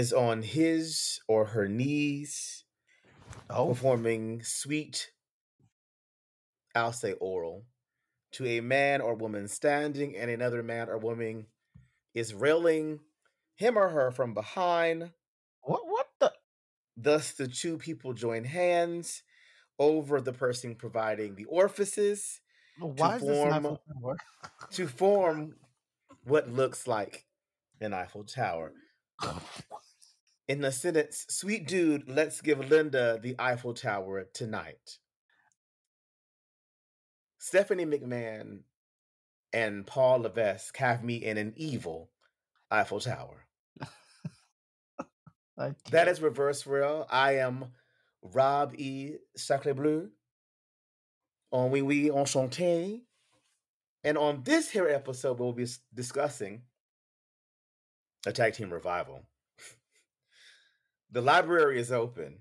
is on his or her knees Oh, performing sweet, I'll say oral, to a man or woman standing and another man or woman is railing him or her from behind. what? What the? Thus, the two people join hands over the person providing the orifices Why is form- to form what looks like an Eiffel Tower. In the sentence, sweet dude, let's give Linda the Eiffel Tower tonight. Stephanie McMahon and Paul Levesque have me in an evil Eiffel Tower. That is Reverse Rell. I am Rob E. Sacre Bleu. On Oui Oui Enchanté. And on this here episode, we'll be discussing a tag team revival. The library is open.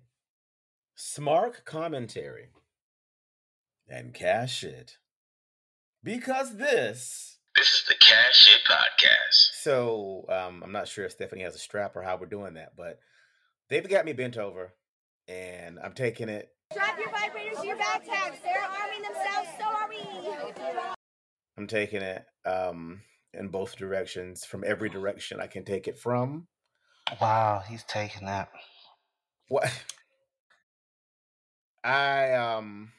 Smark commentary. And cash shit. Because this. This is the Cash Shit Podcast. So um, I'm not sure if Stephanie has a strap or how we're doing that, but they've got me bent over and I'm taking it. Strap your vibrators to your backpacks. They're arming themselves, so are we. I'm taking it um, in both directions, from every direction I can take it from. Wow, he's taking that. What? I um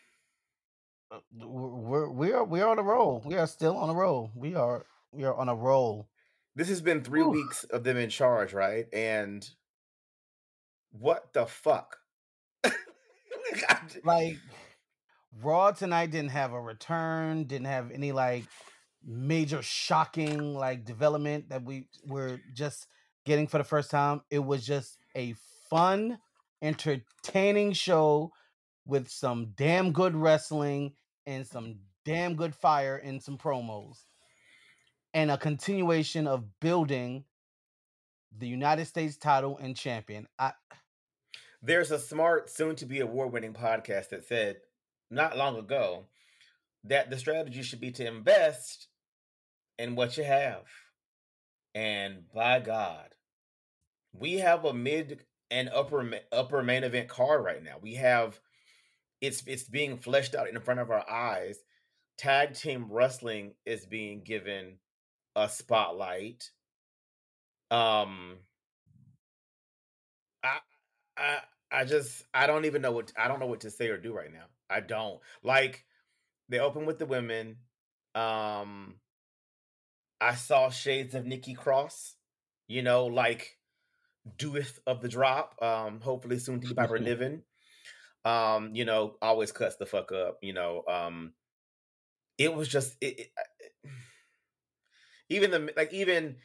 Uh, We're we are we are on a roll. We are still on a roll. We are we are on a roll. this has been three weeks of them in charge, right? And what the fuck? Like Raw tonight didn't have a return. Didn't have any like major shocking like development that we were just getting for the first time. It was just a fun, entertaining show with some damn good wrestling and some damn good fire and some promos. And a continuation of building the United States title and champion. I There's a smart, soon to be award winning podcast that said not long ago that the strategy should be to invest in what you have. And by God, we have a mid and upper upper main event card right now. We have it's it's being fleshed out in front of our eyes. Tag team wrestling is being given a spotlight. Um I I I just I don't even know what I don't know what to say or do right now. I don't. Like they open with the women. Um I saw shades of Nikki Cross, you know, like doeth of the drop. Um, hopefully soon to be Piper Niven. Um, you know, always cuts the fuck up, you know. Um it was just it, it, even the like even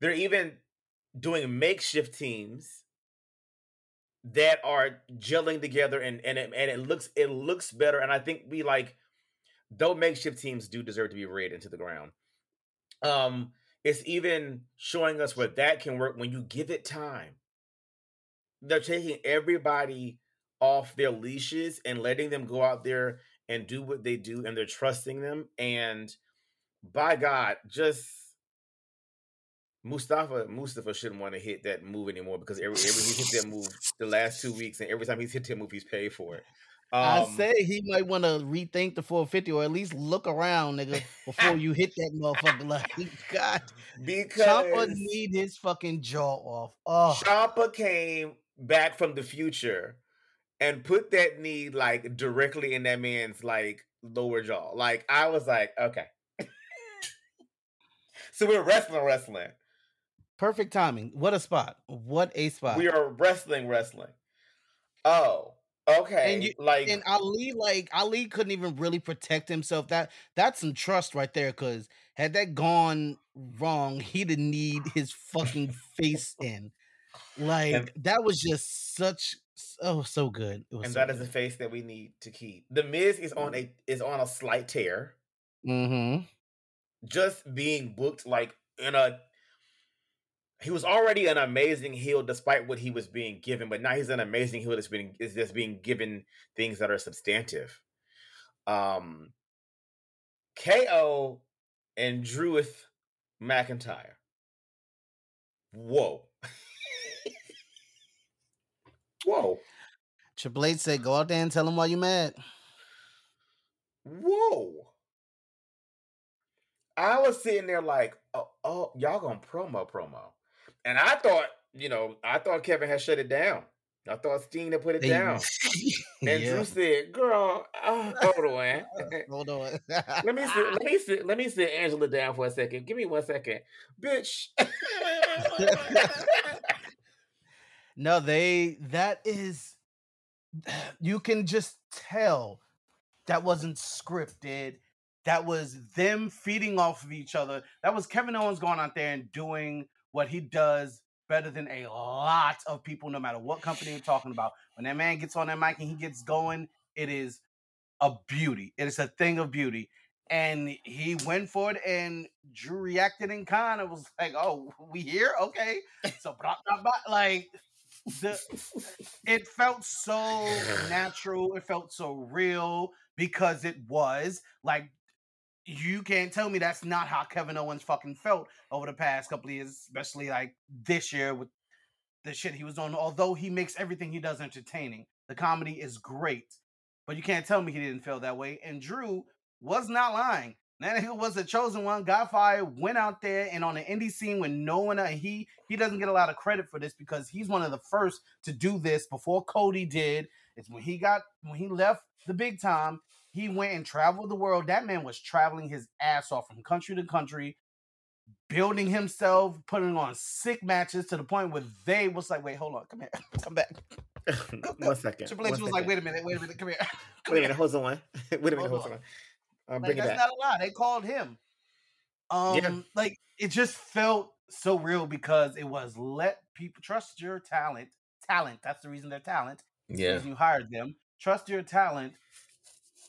they're even doing makeshift teams that are gelling together and and it, and it looks it looks better and I think we like though makeshift teams do deserve to be rid into the ground. Um it's even showing us where that can work when you give it time. They're taking everybody off their leashes and letting them go out there and do what they do and they're trusting them and by God just Mustafa Mustafa shouldn't want to hit that move anymore because every every he hit that move the last two weeks and every time he's hit that move he's paid for it. I Um, say he might want to rethink the 450 or at least look around, nigga, before you hit that motherfucker. Like, God, Ciampa because need his fucking jaw off. Oh, Ciampa came back from the future and put that knee like directly in that man's like lower jaw. Like I was like, okay. so we're wrestling, wrestling. perfect timing. What a spot. What a spot. We are wrestling, wrestling. Oh, okay. And you- like and Ali, like Ali, couldn't even really protect himself. That that's some trust right there. Because had that gone wrong, he'd need his fucking face in. Like And- that was just such oh so good. It was and so that is a good. face that we need to keep. The Miz is on a is on a slight tear. Mm-hmm. just being booked like in a he was already an amazing heel despite what he was being given, but now he's an amazing heel that's being is just being given things that are substantive. Um KO and Drewith McIntyre. Whoa. Whoa. Triple H said, "Go out there and tell them why you mad." Whoa. I was sitting there like, oh, oh, y'all gonna promo promo. And I thought, you know, I thought Kevin had shut it down. I thought Steen had put it They- down. And Yeah. Drew said, girl, oh, hold on. Hold on. let me sit, let me sit, let me sit Angela down for a second. Give me one second. Bitch. No, they that is you can just tell that wasn't scripted. That was them feeding off of each other. That was Kevin Owens going out there and doing what he does better than a lot of people, no matter what company you're talking about. When that man gets on that mic and he gets going, it is a beauty. It is a thing of beauty. And he went for it, and Drew reacted in kind of was like, "Oh, we here, okay." So, blah, blah, blah. like the it felt so natural it felt so real because it was like you can't tell me that's not how kevin owens fucking felt over the past couple of years especially like this year with the shit he was on although he makes everything he does entertaining the comedy is great but you can't tell me he didn't feel that way and drew was not lying nigga was the chosen one. Got fired, went out there and on the indie scene when no one he he doesn't get a lot of credit for this because he's one of the first to do this before Cody did. It's when he got when he left the big time, he went and traveled the world. That man was traveling his ass off from country to country, building himself, putting on sick matches to the point where they was like, wait, hold on, come here, come back. one second. Triple H was like, wait a minute, wait a minute, come here. Come Wait a minute, hold on. Wait a minute, Hold hold on. on. Um, Like that's back. not a lie. They called him. Um, Yeah. like it just felt so real because it was let people trust your talent. Talent. That's the reason they're talent. Yeah. you hired them. Trust your talent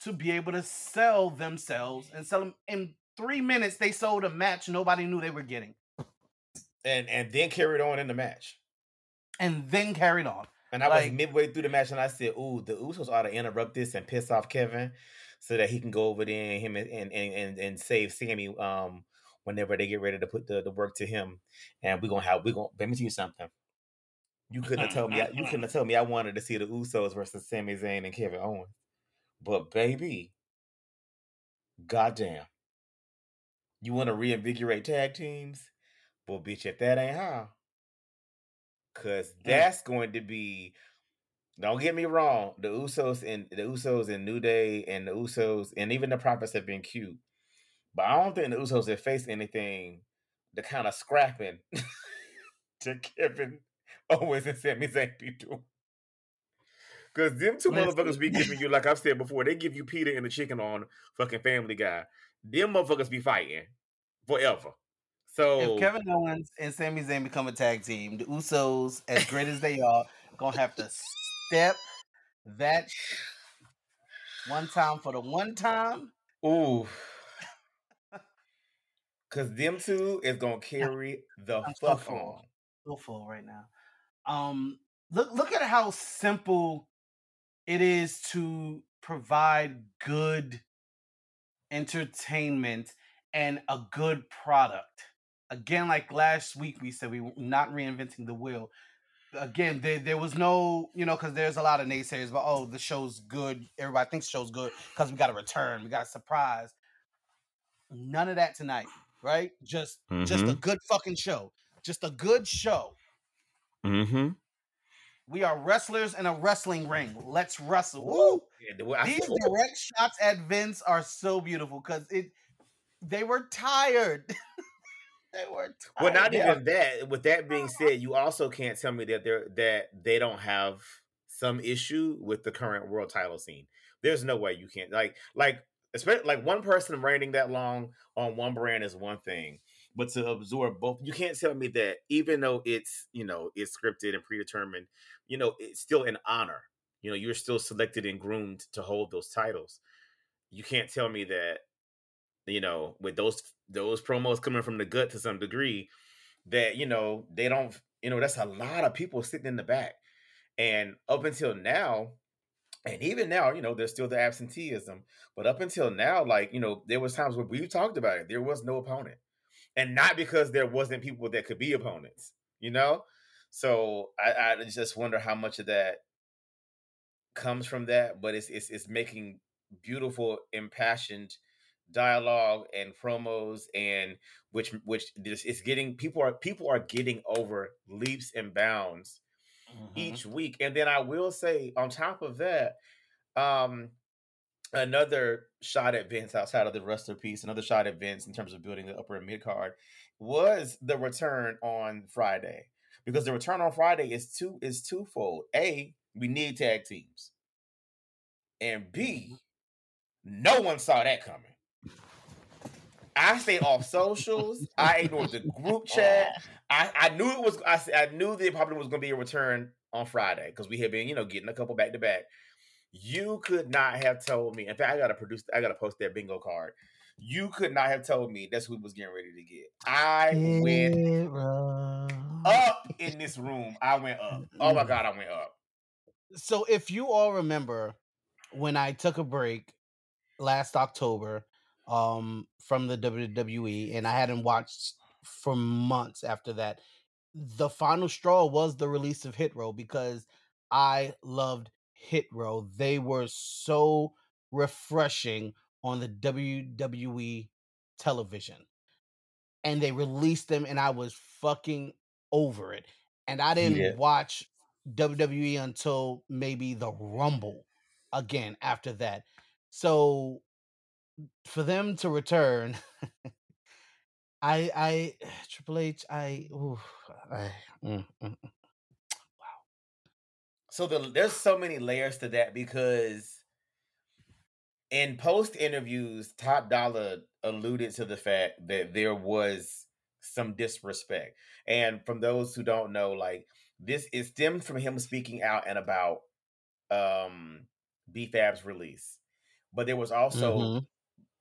to be able to sell themselves and sell them in three minutes. They sold a match nobody knew they were getting, And and then carried on in the match. and then carried on. And I was midway through the match, and I said, "Ooh, the Usos ought to interrupt this and piss off Kevin, so that he can go over there and him and and and, and save Sami. Um, whenever they get ready to put the, the work to him, and we're gonna have we're gonna let me tell you something. You couldn't have mm, told me. You mm, couldn't mm. have told me I wanted to see the Usos versus Sami Zayn and Kevin Owens, but baby, goddamn, you want to reinvigorate tag teams? Well, bitch, if that ain't how, cause mm. that's going to be. Don't get me wrong. The Usos and the Usos and New Day and the Usos and even the Prophets have been cute, but I don't think the Usos have faced anything the kind of scrapping to Kevin Owens and Sami Zayn be doing. Cause them two motherfuckers be giving you, like I've said before, they give you Peter and the chicken on fucking Family Guy. Them motherfuckers be fighting forever. So If Kevin Owens and Sami Zayn become a tag team, the Usos, as great as they are, gonna have to step that one time for the one time. Ooh. Cause them two is gonna carry the I'm so fuck full. on. so full right now. Um, look look at how simple it is to provide good entertainment and a good product. Again, like last week, we said we were not reinventing the wheel. Again, there, there was no, you know, because there's a lot of naysayers, but oh, the show's good. Everybody thinks the show's good because we got a return, we got a surprise. None of that tonight, right? Just just a good fucking show. Just a good show. Mm-hmm. We are wrestlers in a wrestling ring. Let's wrestle. Woo! Yeah, the way I These direct shots at Vince are so beautiful because it they were tired. they were tired. Well, not even that. With that being said, you also can't tell me that they're that they don't have some issue with the current world title scene. There's no way you can't like like especially like one person reigning that long on one brand is one thing, but to absorb both, you can't tell me that even though it's you know it's scripted and predetermined, you know it's still an honor. You know you're still selected and groomed to hold those titles. You can't tell me that you know with those those promos coming from the gut to some degree that you know they don't you know that's a lot of people sitting in the back and up until now and even now you know there's still the absenteeism but up until now like you know there was times where we talked about it there was no opponent and not because there wasn't people that could be opponents you know. So I, I just wonder how much of that comes from that, but it's it's it's making beautiful, impassioned dialogue and promos and which which this is getting people are people are getting over leaps and bounds Mhm. each week. And then I will say on top of that, um another shot at Vince outside of the wrestler piece, another shot at Vince in terms of building the upper and mid card was the return on Friday. Because the return on Friday is two is twofold. A, we need tag teams. And B, mm-hmm. no one saw that coming. I stayed off socials. I ignored the group chat. I, I knew it was. I, I knew there probably was going to be a return on Friday because we had been, you know, getting a couple back to back. You could not have told me. In fact, I got to produce. I got to post that bingo card. You could not have told me that's who was getting ready to get. I went runs. up in this room. I went up. Oh my god, I went up. So if you all remember when I took a break last October um from the WWE and I hadn't watched for months after that, the final straw was the release of Hit Row because I loved Hit Row. They were so refreshing on the WWE television. And they released them and I was fucking over it. And I didn't Yeah. watch WWE until maybe the Rumble again after that. So for them to return, I I Triple H, I, oof, I mm, mm, mm. So the, there's so many layers to that because in post interviews, Top Dollar alluded to the fact that there was some disrespect. And from those who don't know, like this it stemmed from him speaking out and about um BFAB's release. But there was also Mhm.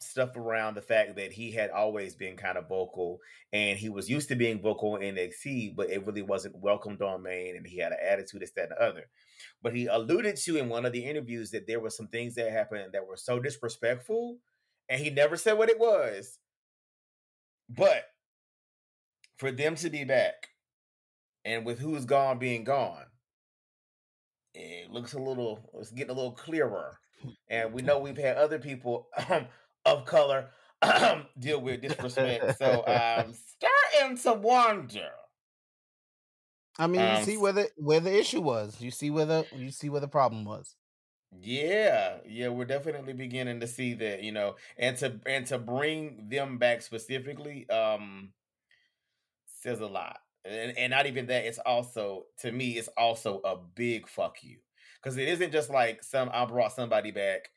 Stuff around the fact that he had always been kind of vocal and he was used to being vocal in NXT, but it really wasn't welcomed on main and he had an attitude, this, that, and the other. But he alluded to in one of the interviews that there were some things that happened that were so disrespectful, and he never said what it was. But for them to be back, and with who's gone being gone, it looks a little it's getting a little clearer. And we know we've had other people um, of color deal with disrespect. So I'm starting to wonder. I mean, you Um, see where the where the issue was. You see where the you see where the problem was. Yeah, yeah, we're definitely beginning to see that, you know, and to and to bring them back specifically, um, says a lot. And, and not even that, it's also to me, it's also a big fuck you. Because it isn't just like some I brought somebody back,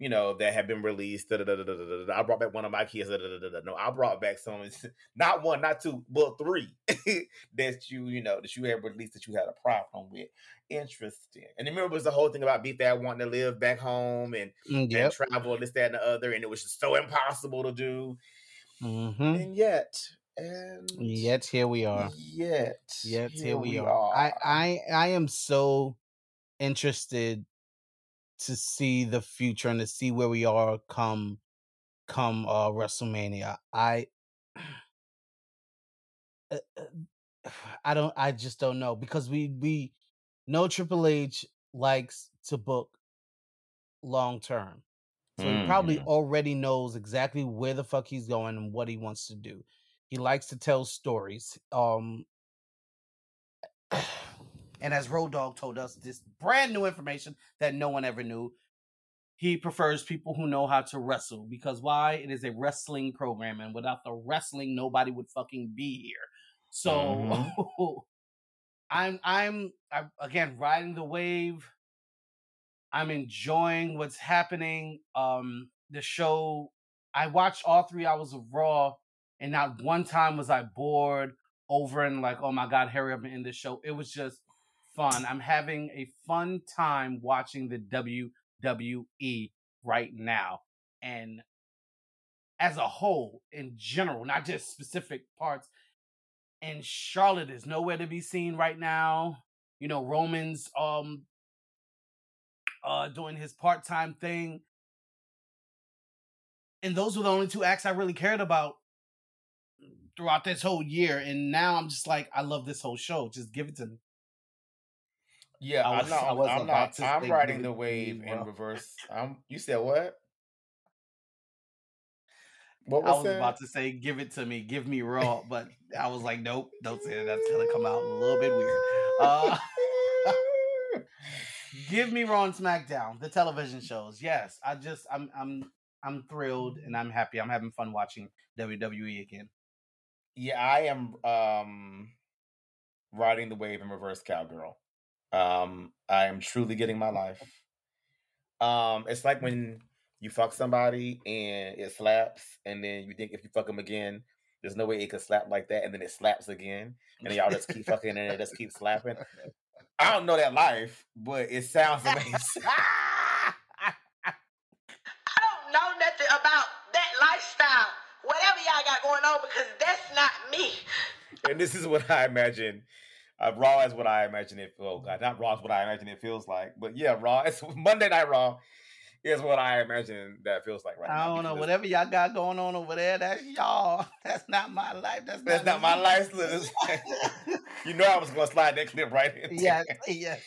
you know, that have been released. da, da, da, I brought back one of my kids. No, I brought back some, not one, not two, but three that you, you know, that you had released that you had a problem with. Interesting. And remember, it was the whole thing about BFAB wanting to live back home and, Mm, and Yep. travel, this, that, and the other, and it was just so impossible to do. hmm And yet, and Yet here we are. yet, Yet here, we, are. I I I am so interested to see the future and to see where we are come come uh WrestleMania. I uh, uh, I don't I just don't know because we we know Triple H likes to book long term. So he probably already knows exactly where the fuck he's going and what he wants to do. He likes to tell stories. Um and as Road Dog told us, this brand new information that no one ever knew. He prefers people who know how to wrestle because why? It is a wrestling program, and without the wrestling, nobody would fucking be here. So I'm I'm I'm again riding the wave. I'm enjoying what's happening. Um, the show. I watched all three hours of Raw, and not one time was I bored over and like, oh my god, hurry up and end the show. It was just fun. I'm having a fun time watching the WWE right now, and as a whole, in general, not just specific parts. And Charlotte is nowhere to be seen right now. You know, Roman's um uh doing his part-time thing. And those were the only two acts I really cared about throughout this whole year, and now I'm just like, I love this whole show. Just give it to me. Yeah, I I was- am I not. I'm about not. to I'm riding the wave in reverse. I'm. You said what? What was I was was that? about to say, give it to me, give me raw, but I was like, nope, don't say that. That's gonna come out a little bit weird. Uh, give me Raw and SmackDown, the television shows. Yes, I just, I'm, I'm, I'm thrilled and I'm happy. I'm having fun watching WWE again. yeah, I am. Um, riding the wave in reverse cowgirl. Um, I am truly getting my life. Um, it's like when you fuck somebody and it slaps, and then you think if you fuck them again, there's no way it could slap like that, and then it slaps again, and y'all just keep fucking and it just keeps slapping. I don't know that life, but it sounds amazing. I don't know nothing about that lifestyle, whatever y'all got going on, because that's not me. and this is what I imagine. Uh, Raw is what I imagine it. Oh God, not Raw is what I imagine it feels like. But yeah, Raw. It's Monday Night Raw is what I imagine that feels like right I now. don't know, whatever y'all got going on over there, that's y'all. That's not my life. That's, That's not my life. You know I was gonna slide that clip right in. yes, yes.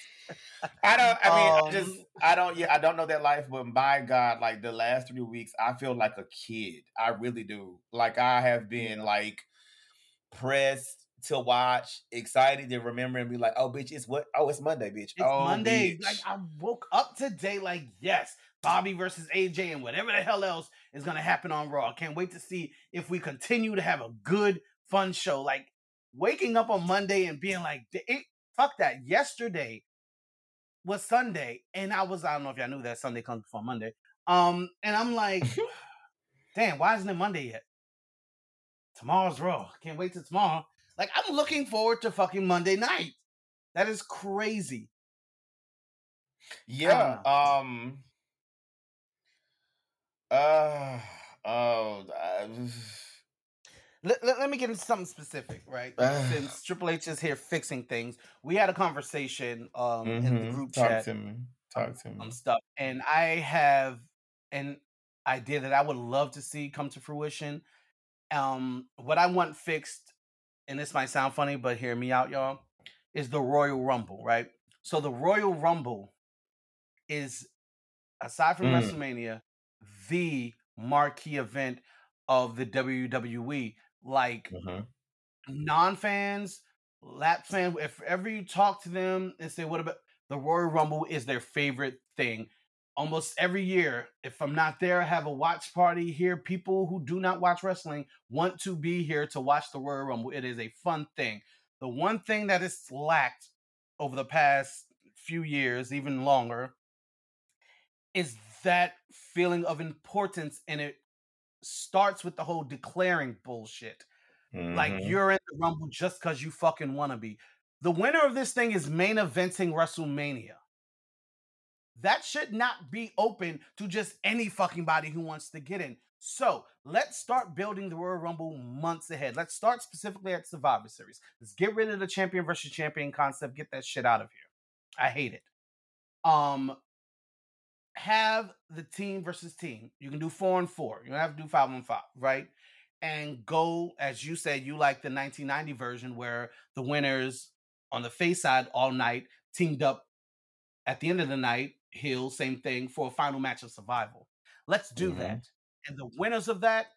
I don't. I mean, I just Um, I don't. Yeah, I don't know that life, but my God, like the last three weeks, I feel like a kid. I really do. Like I have been like pressed to watch, excited to remember and be like, oh, bitch, it's what? Oh, it's Monday, bitch. It's oh, Monday. bitch. Like I woke up today, like yes, Bobby versus AJ and whatever the hell else is gonna happen on Raw. Can't wait to see if we continue to have a good, fun show. Like waking up on Monday and being like, it, fuck that. Yesterday was Sunday, and I was I don't know if y'all knew that Sunday comes before Monday. Um, and I'm like, damn, why isn't it Monday yet? Tomorrow's Raw. Can't wait till tomorrow. Like I'm looking forward to fucking Monday night. That is crazy. Yeah. Um. Uh. Oh. uh, Let, let, let me get into something specific, right? Ugh. Since Triple H is here fixing things, we had a conversation um in the mhm. group Talk chat to me. Talk to me. on stuff, and I have an idea that I would love to see come to fruition. Um, what I want fixed, and this might sound funny, but hear me out, y'all, is the Royal Rumble, right? So the Royal Rumble is, aside from Mm. WrestleMania, the marquee event of the WWE. Like Mhm. non-fans, lap fans, if ever you talk to them and say, what about the Royal Rumble is their favorite thing. Almost every year, if I'm not there, I have a watch party here. People who do not watch wrestling want to be here to watch the Royal Rumble. It is a fun thing. The one thing that is lacked over the past few years, even longer, is that feeling of importance. And it starts with the whole declaring bullshit. Like Mhm. you're in the Rumble just because you fucking want to be. The winner of this thing is main eventing WrestleMania. That should not be open to just any fucking body who wants to get in. So let's start building the Royal Rumble months ahead. Let's start specifically at Survivor Series. Let's get rid of the champion versus champion concept. Get that shit out of here. I hate it. Um, have the team versus team. You can do four and four. You don't have to do five and five, right? And go as you said. You like the 1990 version where the winners on the face side all night teamed up at the end of the night. Hill, same thing for a final match of survival. Let's do Mhm. that. And the winners of that,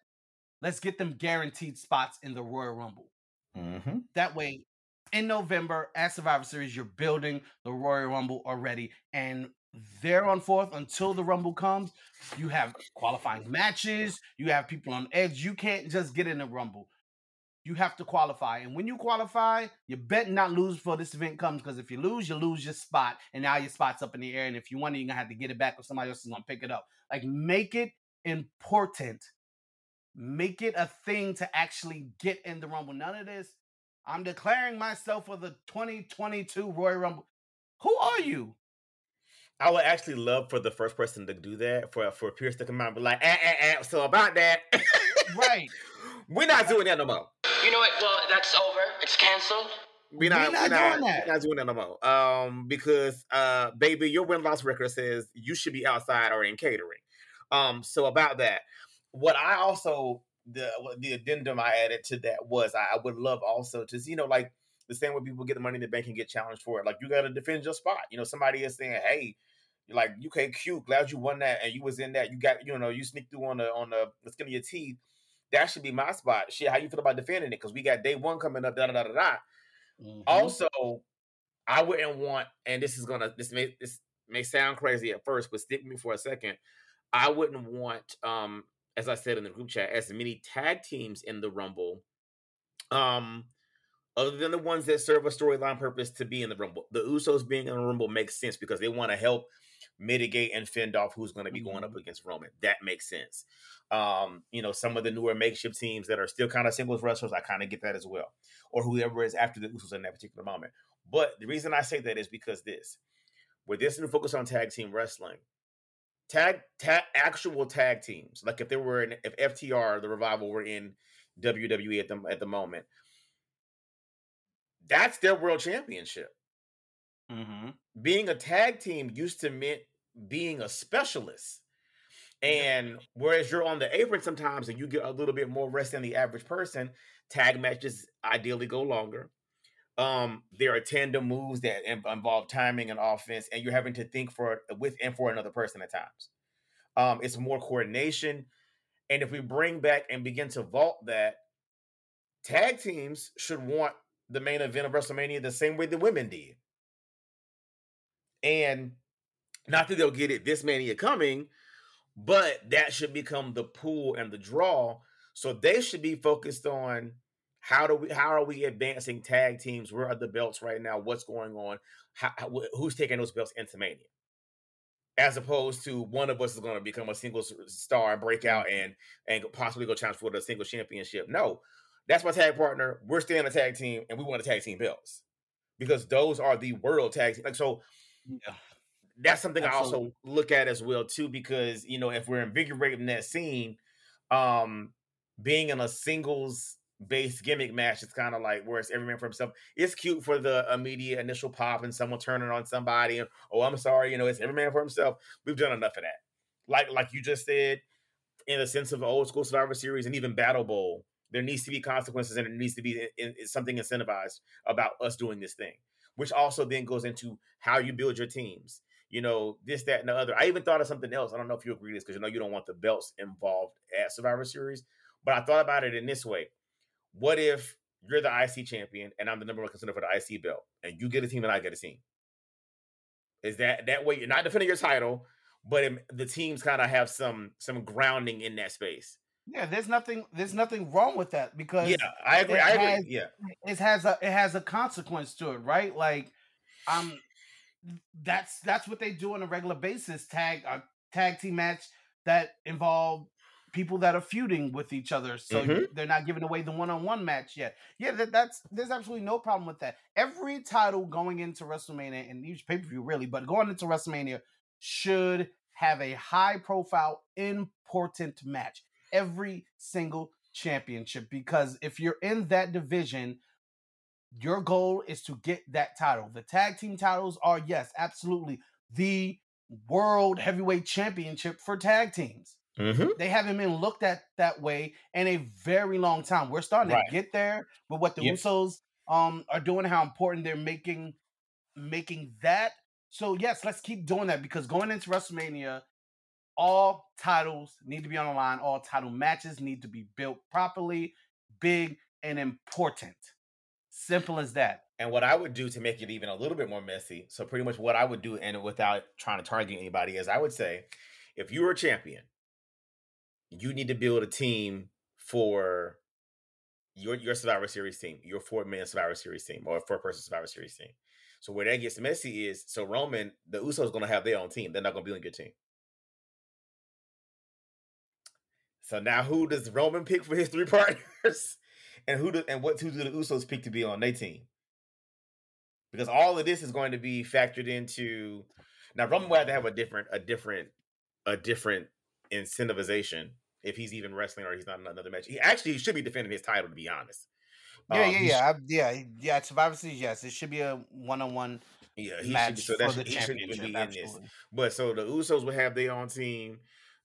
let's get them guaranteed spots in the Royal Rumble. Mhm. That way, in November at Survivor Series, you're building the Royal Rumble already. And there on forth until the Rumble comes, you have qualifying matches, you have people on edge. You can't just get in the Rumble. You have to qualify. And when you qualify, you bet not lose before this event comes. Because if you lose, you lose your spot. And now your spot's up in the air. And if you want it, you're gonna have to get it back or somebody else is gonna pick it up. Like make it important. Make it a thing to actually get in the Rumble. None of this. I'm declaring myself for the 2022 Royal Rumble. Who are you? I would actually love for the first person to do that for for Pearce to come out and be like, eh, eh, eh, so about that, Right. we're not doing that no more. You know what? Well, that's over. It's canceled. We're not, We're not we're not, doing that. we're not doing that no more. Um, because uh, baby, your win loss record says you should be outside or in catering. Um, so about that, what I also the the addendum I added to that was I, I would love also to see, you know, like the same way people get the money in the bank and get challenged for it. Like you got to defend your spot. You know, somebody is saying, "Hey, you're like UK cute, glad you won that, and you was in that. You got, you know, you sneaked through on the on the, the skin of your teeth. That should be my spot. Shit, how you feel about defending it? Because we got day one coming up. Da da da da da. Mhm. Also, I wouldn't want, and this is gonna this may this may sound crazy at first, but stick with me for a second. I wouldn't want, um, as I said in the group chat, as many tag teams in the Rumble, um, other than the ones that serve a storyline purpose to be in the Rumble. The Usos being in the Rumble makes sense because they want to help mitigate and fend off who's going to be going up against Roman. That makes sense. Um, you know, some of the newer makeshift teams that are still kind of singles wrestlers, I kind of get that as well, or whoever is after the Usos in that particular moment. But the reason I say that is because this, with this new focus on tag team wrestling, tag tag actual tag teams, like if there were in if FTR the revival were in WWE at the at the moment, that's their world championship. Mhm. Being a tag team used to mean being a specialist. And whereas you're on the apron sometimes and you get a little bit more rest than the average person, tag matches ideally go longer. Um, there are tandem moves that in- involve timing and offense, and you're having to think for with and for another person at times. Um, it's more coordination. And if we bring back and begin to vault that, tag teams should want the main event of WrestleMania the same way the women did. And not that they'll get it this mania coming, but that should become the pool and the draw. So they should be focused on how do we how are we advancing tag teams? Where are the belts right now? What's going on? How, who's taking those belts into Mania? As opposed to one of us is going to become a single star and break out mm-hmm. and and possibly go challenge for the single championship. No, that's my tag partner. We're staying a tag team, and we want the tag team belts because those are the world tag team. Like so, Yeah. that's something I also look at as well too, because you know if we're invigorating that scene, um, being in a singles based gimmick match, it's kind of like where it's every man for himself. It's cute for the immediate initial pop and someone turning on somebody, and oh, I'm sorry, you know, it's every man for himself. We've done enough of that. Like like you just said, in the sense of old school Survivor Series and even Battle Bowl, there needs to be consequences and there needs to be in, in- something incentivized about us doing this thing, which also then goes into how you build your teams. You know, this, that, and the other. I even thought of something else. I don't know if you agree with this because you know you don't want the belts involved at Survivor Series, but I thought about it in this way. What if you're the IC champion and I'm the number one contender for the IC belt, and you get a team and I get a team? Is that that way? You're not defending your title, but it, the teams kind of have some some grounding in that space. Yeah, there's nothing there's nothing wrong with that because Yeah, I agree. I agree. has- yeah, it has a it has a consequence to it, right? Like, um, that's that's what they do on a regular basis. Tag a tag team match that involve people that are feuding with each other, so Mhm. they're not giving away the one on one match yet. Yeah, that, that's there's absolutely no problem with that. Every title going into WrestleMania and each pay per view really, but going into WrestleMania should have a high profile, important match. Every single championship because if you're in that division, your goal is to get that title. The tag team titles are, yes, absolutely the world heavyweight championship for tag teams. mm-hmm. They haven't been looked at that way in a very long time. We're starting Right. to get there with what the Yep. Usos um are doing, how important they're making making that. So yes, let's keep doing that because going into WrestleMania, all titles need to be on the line. All title matches need to be built properly, big and important. Simple as that. And what I would do to make it even a little bit more messy, so pretty much what I would do, and without trying to target anybody, is I would say, if you were a champion, you need to build a team for your your Survivor Series team, your four man Survivor Series team, or four person Survivor Series team. So where that gets messy is, so Roman, the Usos going to have their own team. They're not going to be on your team. So now, who does Roman pick for his three partners, and who do, and what two do the Usos pick to be on their team? Because all of this is going to be factored into. Now, Roman will have to have a different, a different, a different incentivization if he's even wrestling or he's not in another match. He actually he should be defending his title, to be honest. Yeah, Um, yeah, he yeah, I- yeah, yeah. Survivor Series, yes, it should be a one-on-one yeah, he should be. match So for that the should, he shouldn't even championship. be in this. But so the Usos will have their own team.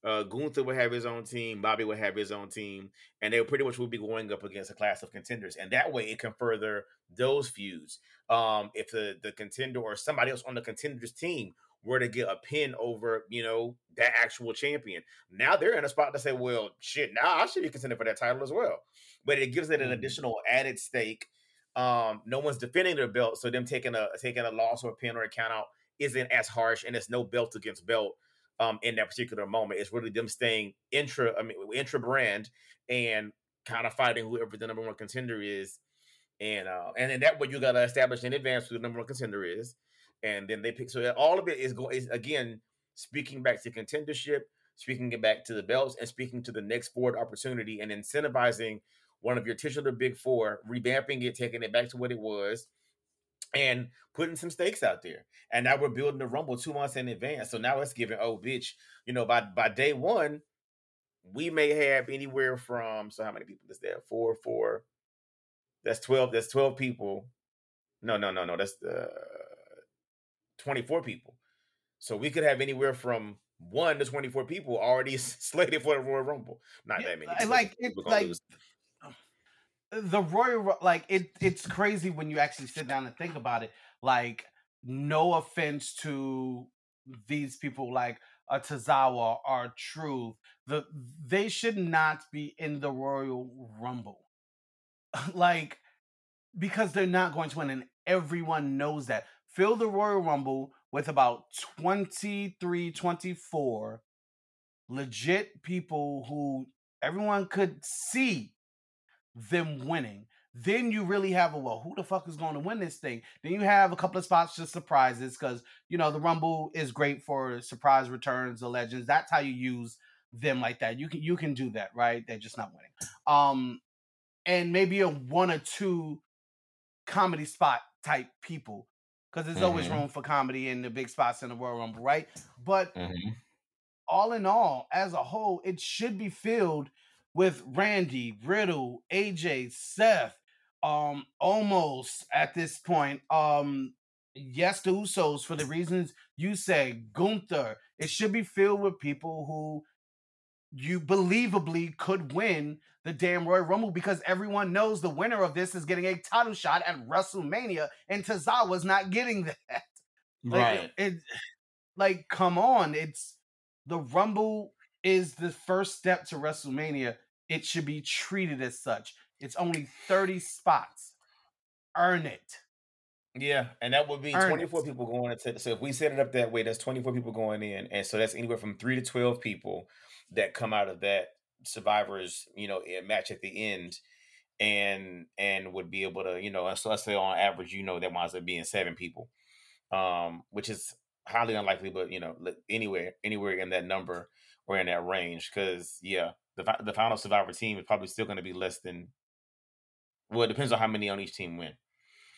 Uh, Gunther would have his own team, Bobby would have his own team, and they pretty much would be going up against a class of contenders. And that way, it can further those feuds. Um, if the the contender or somebody else on the contenders team were to get a pin over, you know, that actual champion, now they're in a spot to say, well, shit, now I should be contending for that title as well. But it gives it an Mhm. additional added stake. Um, no one's defending their belt, so them taking a taking a loss or a pin or a count out isn't as harsh, and it's no belt against belt um, in that particular moment. It's really them staying intra, I mean, intra brand and kind of fighting whoever the number one contender is, and uh, and then that way you got to establish in advance who the number one contender is, and then they pick. So all of it is going is again speaking back to contendership, speaking it back to the belts, and speaking to the next forward opportunity, and incentivizing one of your titular big four, revamping it, taking it back to what it was, and putting some stakes out there. And now we're building the rumble two months in advance. So now it's giving, oh bitch, you know, by by day one, we may have anywhere from so how many people is there? Four, four. That's twelve. That's twelve people. No, no, no, no. That's uh, twenty-four people. So we could have anywhere from one to twenty-four people already slated for the Royal Rumble. Not Yeah, that many. Like it. Like lose. The Royal, like it. It's crazy when you actually sit down and think about it. Like, no offense to these people, like a Tozawa or Truth, the they should not be in the Royal Rumble. like, because they're not going to win, and everyone knows that. Fill the Royal Rumble with about 23, 24 legit people who everyone could see them winning. Then you really have a well, who the fuck is going to win this thing? Then you have a couple of spots just surprises because you know the Rumble is great for surprise returns, the legends. That's how you use them like that. You can you can do that, right? They're just not winning. Um, and maybe a one or two comedy spot type people because there's always Mhm. room for comedy in the big spots in the Royal Rumble, right? But Mhm. all in all, as a whole, it should be filled with Randy, Riddle, AJ, Seth, um, almost at this point. Um, yes, the Usos for the reasons you say, Gunther. It should be filled with people who you believably could win the damn Royal Rumble because everyone knows the winner of this is getting a title shot at WrestleMania, and Tozawa's not getting that. Like, Right. It, like, come on. It's the Rumble is the first step to WrestleMania. It should be treated as such. It's only 30 spots. Earn it. Yeah, and that would be Earn 24 it. people going into. So if we set it up that way, that's 24 people going in, and so that's anywhere from three to 12 people that come out of that survivors, you know, eh, match at the end, and and would be able to, you know, so let's say on average, you know, that winds up being seven people, um, which is highly unlikely, but you know, anywhere anywhere in that number or in that range, because yeah, the the final survivor team is probably still going to be less than. Well, it depends on how many on each team win.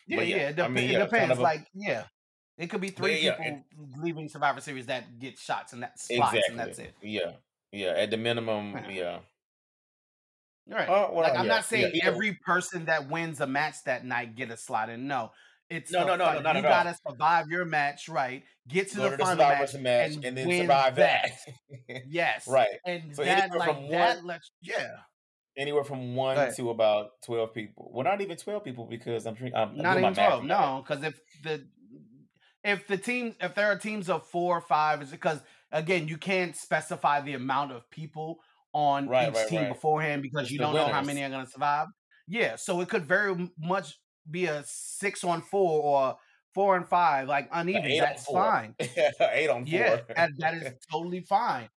Yeah, But yeah. yeah, it, I dep- mean, it yeah, kind depends. of a- like, yeah. It could be three yeah, people it- leaving Survivor Series that get shots and that slots, Exactly. and that's it. Yeah. Yeah. At the minimum, Yeah. Right. Oh, well, like I'm not saying every person that wins a match that night get a slot in. No, it's No, the no, no, no, not you gotta survive your match, right? Get to Go the to the final match, match and, and then survive that. yes, right. And So that anywhere like from that one- lets yeah, Anywhere from one Right. to about 12 people. Well, not even 12 people because I'm, drink- I'm I'm not even twelve. No, because if the if the team if there are teams of four or five, is because again you can't specify the amount of people on Right, each right, team beforehand because you don't know how many are going to survive. Yeah, so it could very much be a six on four or four and five, like uneven. That's fine. Eight on four. Yeah, that is totally fine.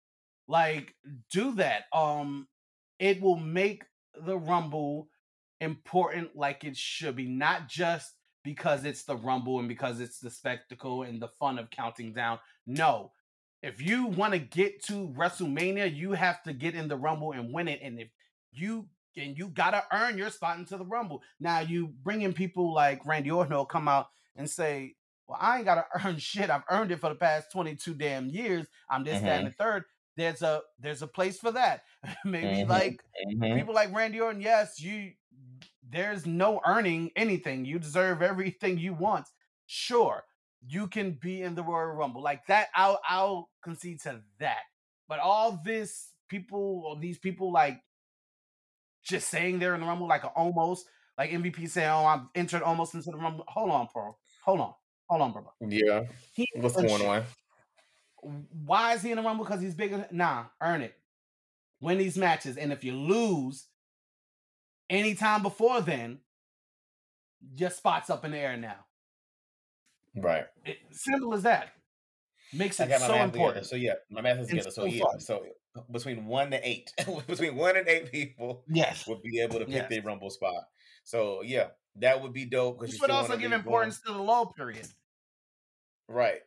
Like, do that. Um, it will make the Rumble important like it should be, not just because it's the Rumble and because it's the spectacle and the fun of counting down. No. If you want to get to WrestleMania, you have to get in the Rumble and win it. And if you and you gotta earn your spot into the Rumble. Now you bring in people like Randy Orton who'll come out and say, well, I ain't gotta earn shit. I've earned it for the past 22 damn years. I'm this, that, and the third. There's a there's a place for that. Maybe Mhm. like Mhm. people like Randy Orton, yes, you there's no earning anything. You deserve everything you want. Sure, you can be in the Royal Rumble. Like that, I'll I'll concede to that. But all this people, all these people like just saying they're in the rumble, like a almost, like MVP saying, "Oh, I'm entered almost into the rumble." Hold on, bro. Hold on. Hold on, bro. Yeah. He What's going on? Why is he in the rumble? Because he's bigger. Nah, earn it. Win these matches, and if you lose anytime before then, your spot's up in the air now. Right. It, simple as that. Makes it so important. together. So yeah, my math is together. So so yeah, so between one to eight, between one and eight people Yes. would be able to pick Yes. their rumble spot. So yeah, that would be dope This would also give importance to the low period. right.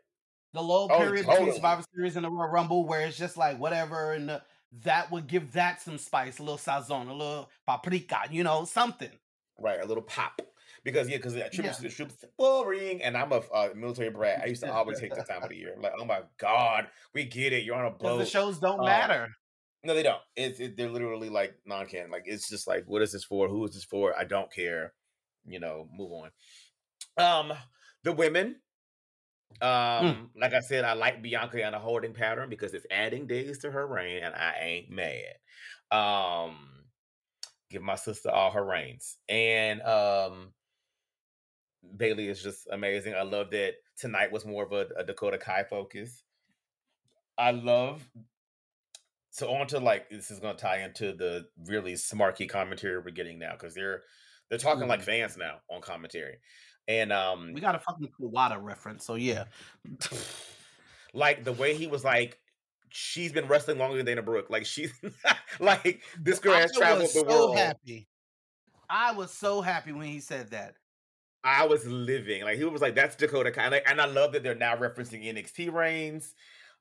The low Oh, period totally. between Survivor Series and the Royal Rumble, where it's just like whatever, and the, that would give that some spice, a little sazon, a little paprika, you know, something. Right, a little pop. Because yeah, because tribute Yeah. to the troops boring, and I'm a uh, military brat. I used to always hate that time of the year. Like, oh my god, we get it. You're on a Because the shows don't Um, matter. No, they don't. It's it, they're literally like non-canon. Like it's just like, what is this for? Who is this for? I don't care. You know, move on. Um, the women. Um, like I said, I like Bianca in a holding pattern because it's adding days to her reign, and I ain't mad. Um, give my sister all her reigns, and um, Bayley is just amazing. I love that tonight was more of a, a Dakota Kai focus. I love so on to like this is going to tie into the really smarky commentary we're getting now because they're they're talking like Mhm. fans now on commentary, and um, We got a fucking Kawada reference, so yeah. like the way he was like. She's been wrestling longer than Dana Brooke. Like she's like this girl has I traveled was the so world. happy. I was so happy when he said that. I was living. Like he was like, that's Dakota Kai. And, like, and I love that they're now referencing NXT reigns.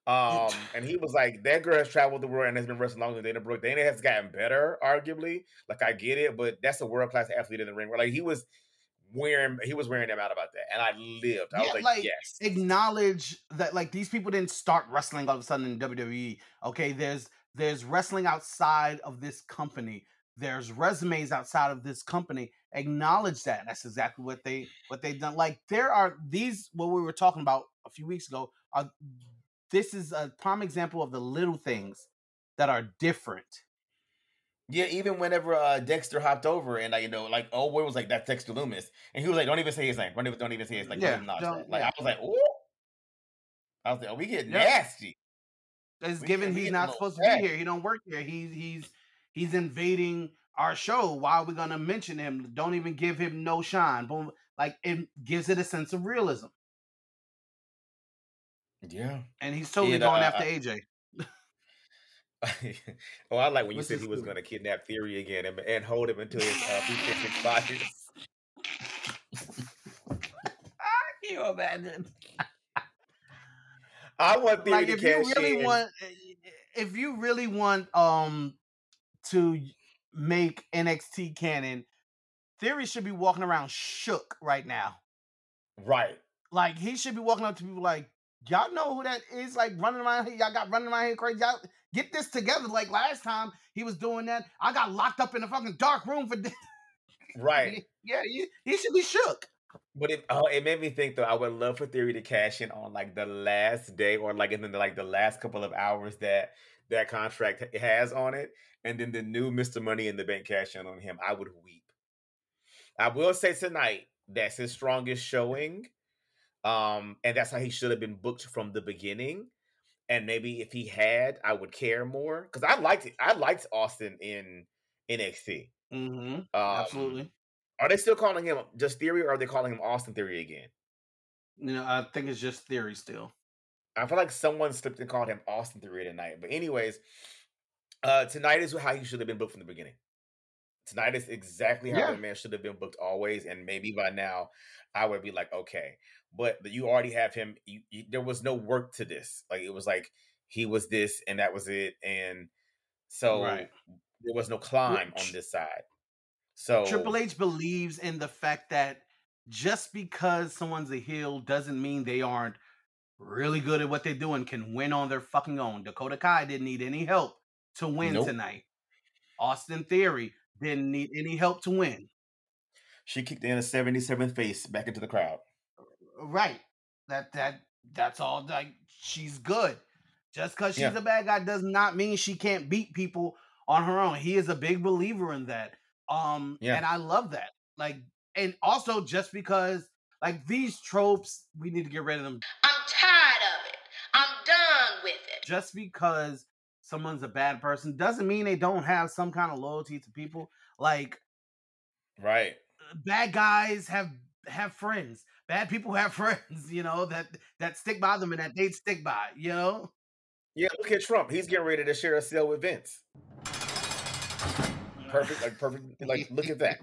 Um, and he was like, that girl has traveled the world and has been wrestling longer than Dana Brooke. Dana has gotten better, arguably. Like I get it, but that's a world class athlete in the ring. Like he was wearing he was wearing them out about that. And I lived. I was like, like, yes. Acknowledge that like these people didn't start wrestling all of a sudden in WWE. Okay, there's there's wrestling outside of this company. There's resumes outside of this company. Acknowledge that. That's exactly what they what they've done. Like there are these what we were talking about a few weeks ago. Are this is a prime example of the little things that are different. Yeah, even whenever uh, Dexter hopped over and like you know, like oh boy was like that's Dexter Lumis, and he was like, "Don't even say his name. Don't even, don't even say his like Yeah, don't acknowledge don't- that." Like yeah. I was like, "Oh," I was like, "Oh, we get Yeah. nasty." It's given he's not supposed to be here. He don't work here. He's he's he's invading our show. Why are we gonna mention him? Don't even give him no shine. Boom. Like it gives it a sense of realism. Yeah. And he's totally It, uh, going uh, after AJ. oh, I like when you Which said he was going to kidnap Theory again and, and hold him until his uh, briefcase expires. Can you imagine? I want Theory Like to if you really in. want if you really want um to make NXT canon, Theory should be walking around shook right now. right. Like he should be walking up to people like, y'all know who that is? Like running around here, y'all got running around here crazy. Y'all get this together. Like last time he was doing that, I got locked up in a fucking dark room for. this. Right. yeah, he, he should be shook. But it oh, it made me think though. I would love for Theory to cash in on like the last day or like in the like the last couple of hours that that contract has on it, and then the new Mister Money in the Bank cash in on him. I would weep. I will say tonight that's his strongest showing, um, and that's how he should have been booked from the beginning. And maybe if he had, I would care more because I liked it. I liked Austin in NXT. Mm-hmm. Um, Absolutely. Are they still calling him just Theory, or are they calling him Austin Theory again? You know, I think it's just theory still. I feel like someone slipped and called him Austin Theory tonight. But anyways, uh tonight is how he should have been booked from the beginning. Tonight is exactly how Yeah. the man should have been booked always, and maybe by now I would be like, okay, but you already have him. You, you, there was no work to this. Like it was like he was this and that was it, and so Right. there was no climb on this side. So Triple H believes in the fact that just because someone's a heel doesn't mean they aren't really good at what they're doing. can win on their fucking own. Dakota Kai didn't need any help to win Nope. tonight. Austin Theory didn't need any help to win. she kicked in a 77th face back into the crowd. Right. That that that's all like she's good. Just because she's Yeah. a bad guy does not mean she can't beat people on her own. He is a big believer in that. Um, Yeah. and I love that. Like, and also just because like these tropes, we need to get rid of them. I'm tired of it. I'm done with it. Just because someone's a bad person doesn't mean they don't have some kind of loyalty to people. Like Right. bad guys have have friends. Bad people have friends, you know, that that stick by them and that they stick by, you know? Yeah, look at Trump. He's getting ready to share a cell with Vince. Perfect, like perfect. Like, look at that.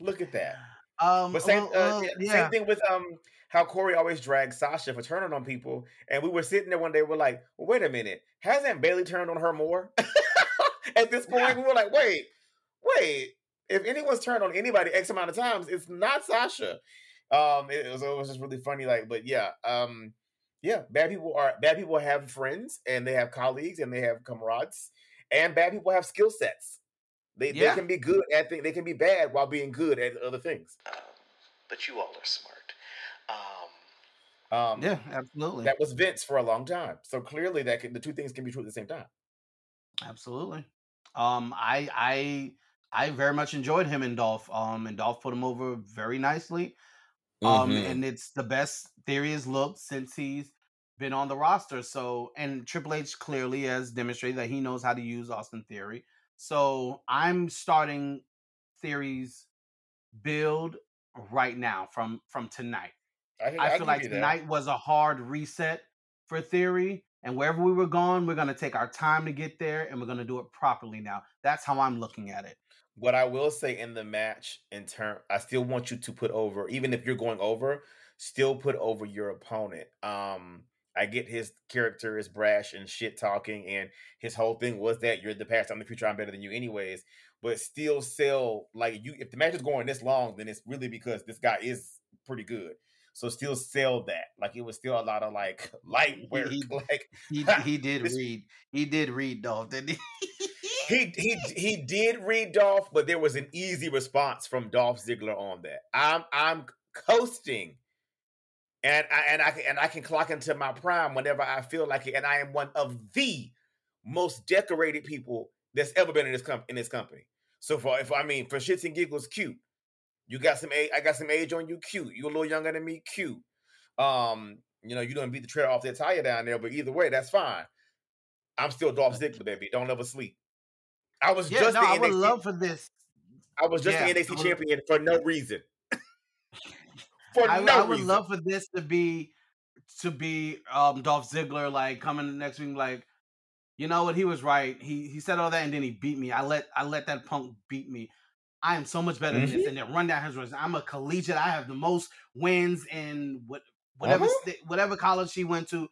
Look at that. Um, But same, well, uh, yeah. same thing with um how Corey always drags Sasha for turning on people, and we were sitting there one day, we're like, well, wait a minute, hasn't Bayley turned on her more? At this point, Yeah. we were like, wait, wait, if anyone's turned on anybody X amount of times, it's not Sasha. Um, it, was, it was just really funny, like, but yeah, um, yeah, bad people are bad people have friends and they have colleagues and they have comrades, and bad people have skill sets. They, Yeah. they can be good at things. They can be bad while being good at other things. Um, but you all are smart. Um, Um, Yeah, absolutely. that was Vince for a long time. So clearly, that can, the two things can be true at the same time. Absolutely. Um, I I I very much enjoyed him and Dolph. Um, and Dolph put him over very nicely. Um, Mhm. and it's the best Theory has looked since he's been on the roster. So, and Triple H clearly has demonstrated that he knows how to use Austin Theory. So, I'm starting Theory's build right now from from tonight. I, I feel give like tonight was a hard reset for Theory. And wherever we were going, we're going to take our time to get there and we're going to do it properly now. That's how I'm looking at it. What I will say in the match, in turn, I still want you to put over, even if you're going over, still put over your opponent. Um, I get his character is brash and shit talking, and his whole thing was that you're the past, I'm the future, I'm better than you, anyways. But still sell like you. If the match is going this long, then it's really because this guy is pretty good. So still sell that. Like it was still a lot of like light work. he- like He he did This- read. He did read Dolph, didn't he? he he he did read Dolph, but there was an easy response from Dolph Ziggler on that. I'm I'm coasting, and I and I can and I can clock into my prime whenever I feel like it, and I am one of the most decorated people that's ever been in this com- in this company. So for if I mean for shits and giggles, cute. You got some age. I got some age on you. Cute. You're a little younger than me. Cute. Um, you know you don't beat the tread off that tire down there, but either way, that's fine. I'm still Dolph Ziggler, baby. Don't ever sleep. I was yeah, just no, the I would love for this. I was just Yeah, the NXT champion for no reason. for I, no I would reason. love for this to be to be um Dolph Ziggler like coming next week like you know what he was right he he said all that and then he beat me I let I let that punk beat me I am so much better than Mm-hmm. this and then run down his resume I'm a collegiate I have the most wins in what whatever Uh-huh. sta- whatever college she went to um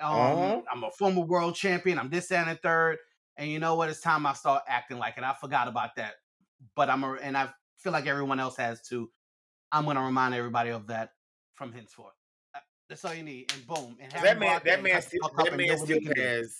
Uh-huh. I'm a former world champion I'm this that, and the third and you know what it's time I start acting like it I forgot about that but I'm a and I feel like everyone else has too I'm going to remind everybody of that from henceforth. Uh, That's all you need, and boom. And that man, that man, still, that man still he can do. has,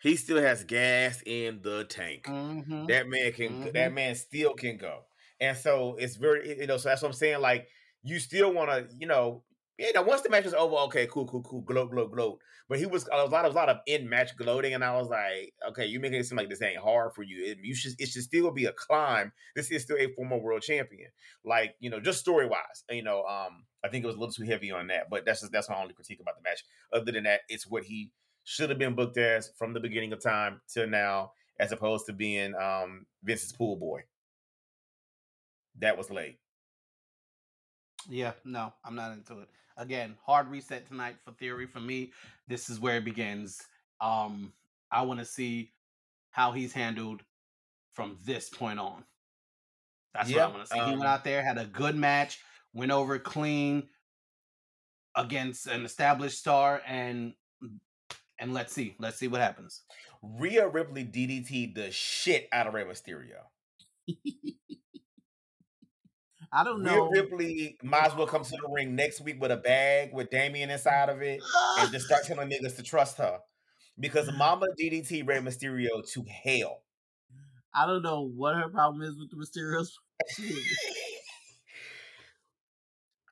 he still has gas in the tank. Mhm. That man can, Mhm. that man still can go. And so it's very, you know, so that's what I'm saying. Like you still want to, you know, you know, once the match is over, okay, cool, cool, cool, gloat, gloat, gloat. But he was a lot of, a lot of in match gloating, and I was like, okay, you making it seem like this ain't hard for you. It, you should, it should still be a climb. This is still a former world champion. Like you know, just story wise, you know, um, I think it was a little too heavy on that. But that's just that's my only critique about the match. Other than that, it's what he should have been booked as from the beginning of time till now, as opposed to being um Vince's pool boy. That was late. Yeah, no, I'm not into it. Again, hard reset tonight for Theory. For me, this is where it begins. Um, I want to see how he's handled from this point on. That's Yeah, what I want to see. he um, went out there, had a good match, went over clean against an established star, and and let's see, let's see what happens. Rhea Ripley DDT the shit out of Rey Mysterio. I don't Rhea know. Ripley might as well come to the ring next week with a bag with Damian inside of it and just start telling niggas to trust her. Because Mama DDT Rey Mysterio to hell. I don't know what her problem is with the Mysterios.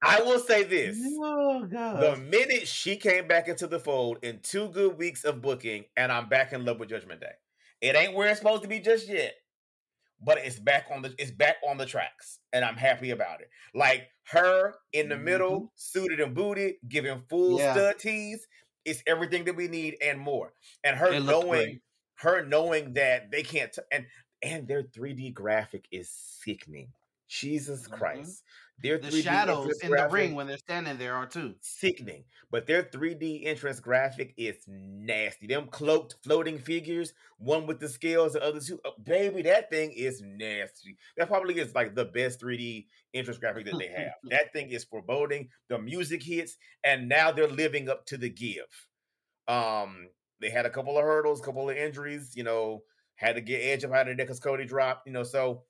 I will say this. Oh The minute she came back into the fold in two good weeks of booking, and I'm back in love with Judgment Day. It ain't where it's supposed to be just yet, but it's back on the it's back on the tracks, and I'm happy about it. Like her in the middle, suited and booted, giving full Mm-hmm. Yeah. stud tees. It's everything that we need and more. And her It knowing her knowing that they can't t- and and their 3D graphic is sickening. Jesus Mhm. Christ. Their The 3D shadows in the ring when they're standing there are too. sickening. But their 3D entrance graphic is nasty. Them cloaked floating figures, one with the scales, the other two. oh, baby, that thing is nasty. That probably is like the best 3D entrance graphic that they have. that thing is foreboding. The music hits, and now they're living up to the give. Um, they had a couple of hurdles, couple of injuries, you know, had to get Edge up out of there because Cody dropped, you know, so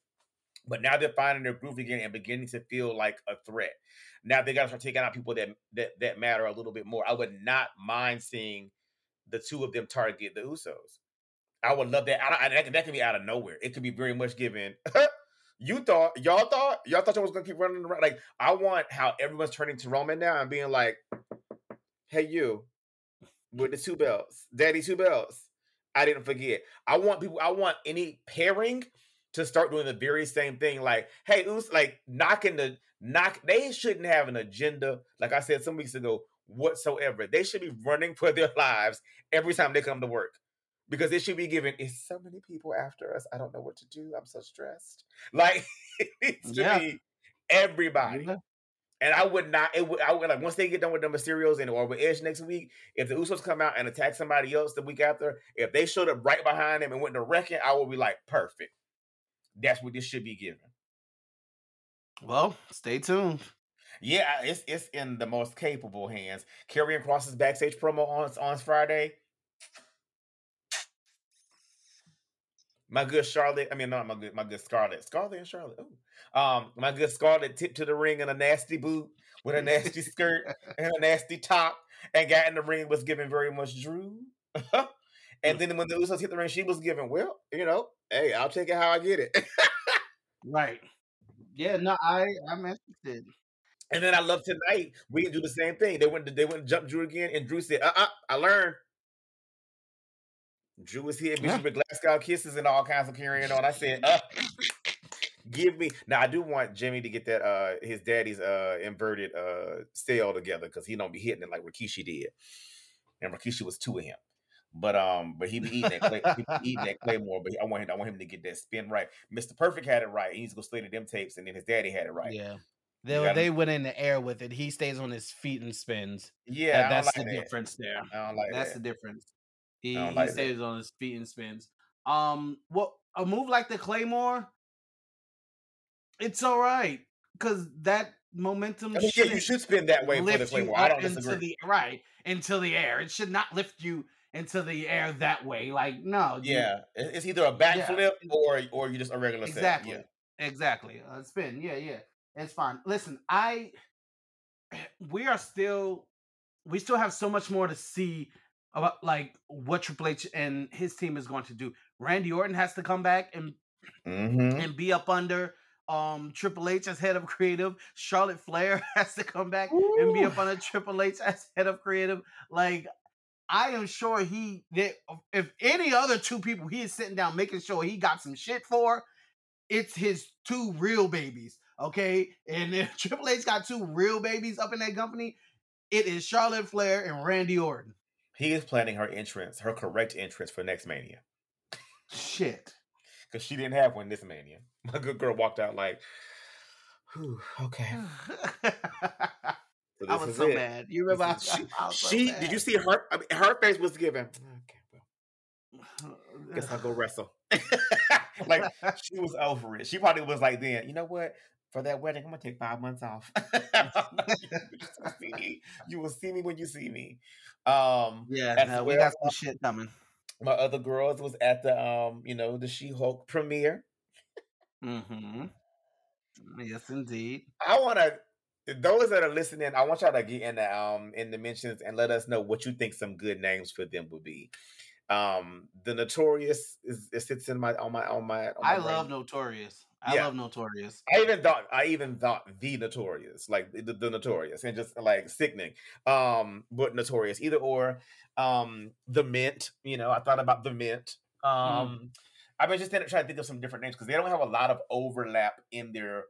but now they're finding their groove again and beginning to feel like a threat. Now they got to start taking out people that, that that matter a little bit more. I would not mind seeing the two of them target the Usos. I would love that. I, I, that, can, that can be out of nowhere. It could be very much given. you thought, y'all thought, y'all thought y'all was gonna keep running around. Like I want how everyone's turning to Roman now and being like, "Hey, you, with the two belts, Daddy two belts." I didn't forget. I want people. I want any pairing to start doing the very same thing. Like, hey, Us, like knocking the knock. They shouldn't have an agenda. Like I said some weeks ago, whatsoever. They should be running for their lives every time they come to work. Because it should be given. It's so many people after us. I don't know what to do. I'm so stressed. Like it needs to Yeah. be everybody. Yeah. And I would not. It would. I would like once they get done with the Mysterios and or with Edge next week. If the Usos come out and attack somebody else the week after, if they showed up right behind them and went to wrecking, I would be like, perfect. That's what this should be given. Well, stay tuned. Yeah, it's it's in the most capable hands. Karrion Kross's backstage promo on on Friday. My good Charlotte, I mean not my good my good Scarlett. Scarlett and Charlotte. Ooh. Um, my good Scarlett tipped to the ring in a nasty boot with a nasty skirt and a nasty top and got in the ring was giving very much Drew. and then when the Usos hit the ring, she was giving, well, you know, hey, I'll take it how I get it. Right. Yeah, no, I I'm interested. And then I love tonight. We can do the same thing. They went. They went and jumped Drew again, and Drew said, "Uh, uh I learned." Drew was here, Yeah. bitches with Glasgow kisses and all kinds of carrying on. I said, "Uh, give me." Now I do want Jimmy to get that uh his daddy's uh inverted uh sail together because he don't be hitting it like Rikishi did, and Rikishi was two of him. But um, but he be eating that clay, he be eating that claymore. But I want him, I want him to get that spin right. Mister Perfect had it right. He's gonna go slay to them tapes, and then his daddy had it right. Yeah. They gotta- they went in the air with it. He stays on his feet and spins. Yeah, That- that's like the that. difference there. I don't like That's that. the difference. He, he like that. stays on his feet and spins. Um, what a move like the Claymore, it's all right because that momentum. I mean, yeah, you should spin that way for the Claymore. I don't disagree. the right into the air. It should not lift you into the air that way. Like no, Yeah, it- it's either a backflip or or you just a regular exactly, set. exactly. Uh, spin, yeah, yeah, it's fine. Listen, I we are still we still have so much more to see about like what Triple H and his team is going to do. Randy Orton has to come back and Mm-hmm. and be up under um Triple H as head of creative. Charlotte Flair has to come back and be up under Triple H as head of creative. Like I am sure he that if any other two people he is sitting down making sure he got some shit for, it's his two real babies. Okay. And if Triple H got two real babies up in that company, it is Charlotte Flair and Randy Orton. He is planning her entrance, her correct entrance for next Mania, Shit. because she didn't have one this Mania. My good girl walked out like, okay. So I was so it. mad. You remember? I, she, I was so did you see her? I mean, her face was given. Okay, well, guess I'll go wrestle. like she was over it. She probably was like, then you know what? For that wedding, I'm gonna take five months off. you, will see me. You will see me when you see me. Um, Yeah, no, we got some shit coming. my other girls was at the um, you know, the She Hulk premiere. Mm-hmm. Yes, indeed. I want to those that are listening. I want y'all to get in the um in the mentions and let us know what you think some good names for them would be. Um, the Notorious is it sits in my on my on my. On my I brain. love Notorious. I Yeah. love Notorious. I even thought I even thought the notorious, like the, the notorious, and just like sickening. Um, but notorious, either or. Um, the mint, you know, I thought about the mint. Um, I've been just trying to think of some different names because they don't have a lot of overlap in their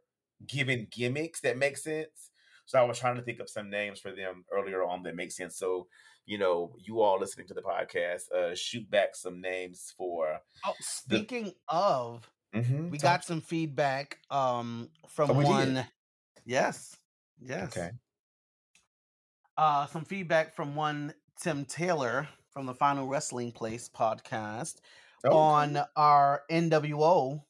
given gimmicks that make sense. So I was trying to think of some names for them earlier on that make sense. So you know, you all listening to the podcast, uh, shoot back some names for. Oh, speaking of, Mhm, we got some feedback um from Oh, we did? one. Yes. Yes. Okay. Uh, some feedback from one Tim Taylor from the Final Wrestling Place podcast Oh, on our NWO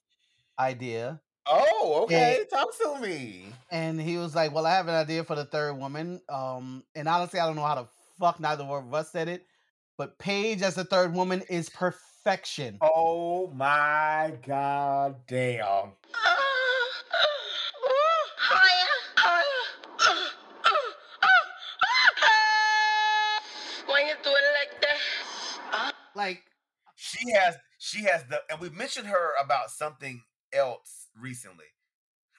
idea. Oh, okay. Eh, Talk to me. And he was like, Well, I have an idea for the third woman. Um, and honestly, I don't know how the fuck neither one of us said it, but Paige as the third woman is perfection. Oh my god damn. When you do like that. Like, She has she has the and we mentioned her about something else recently.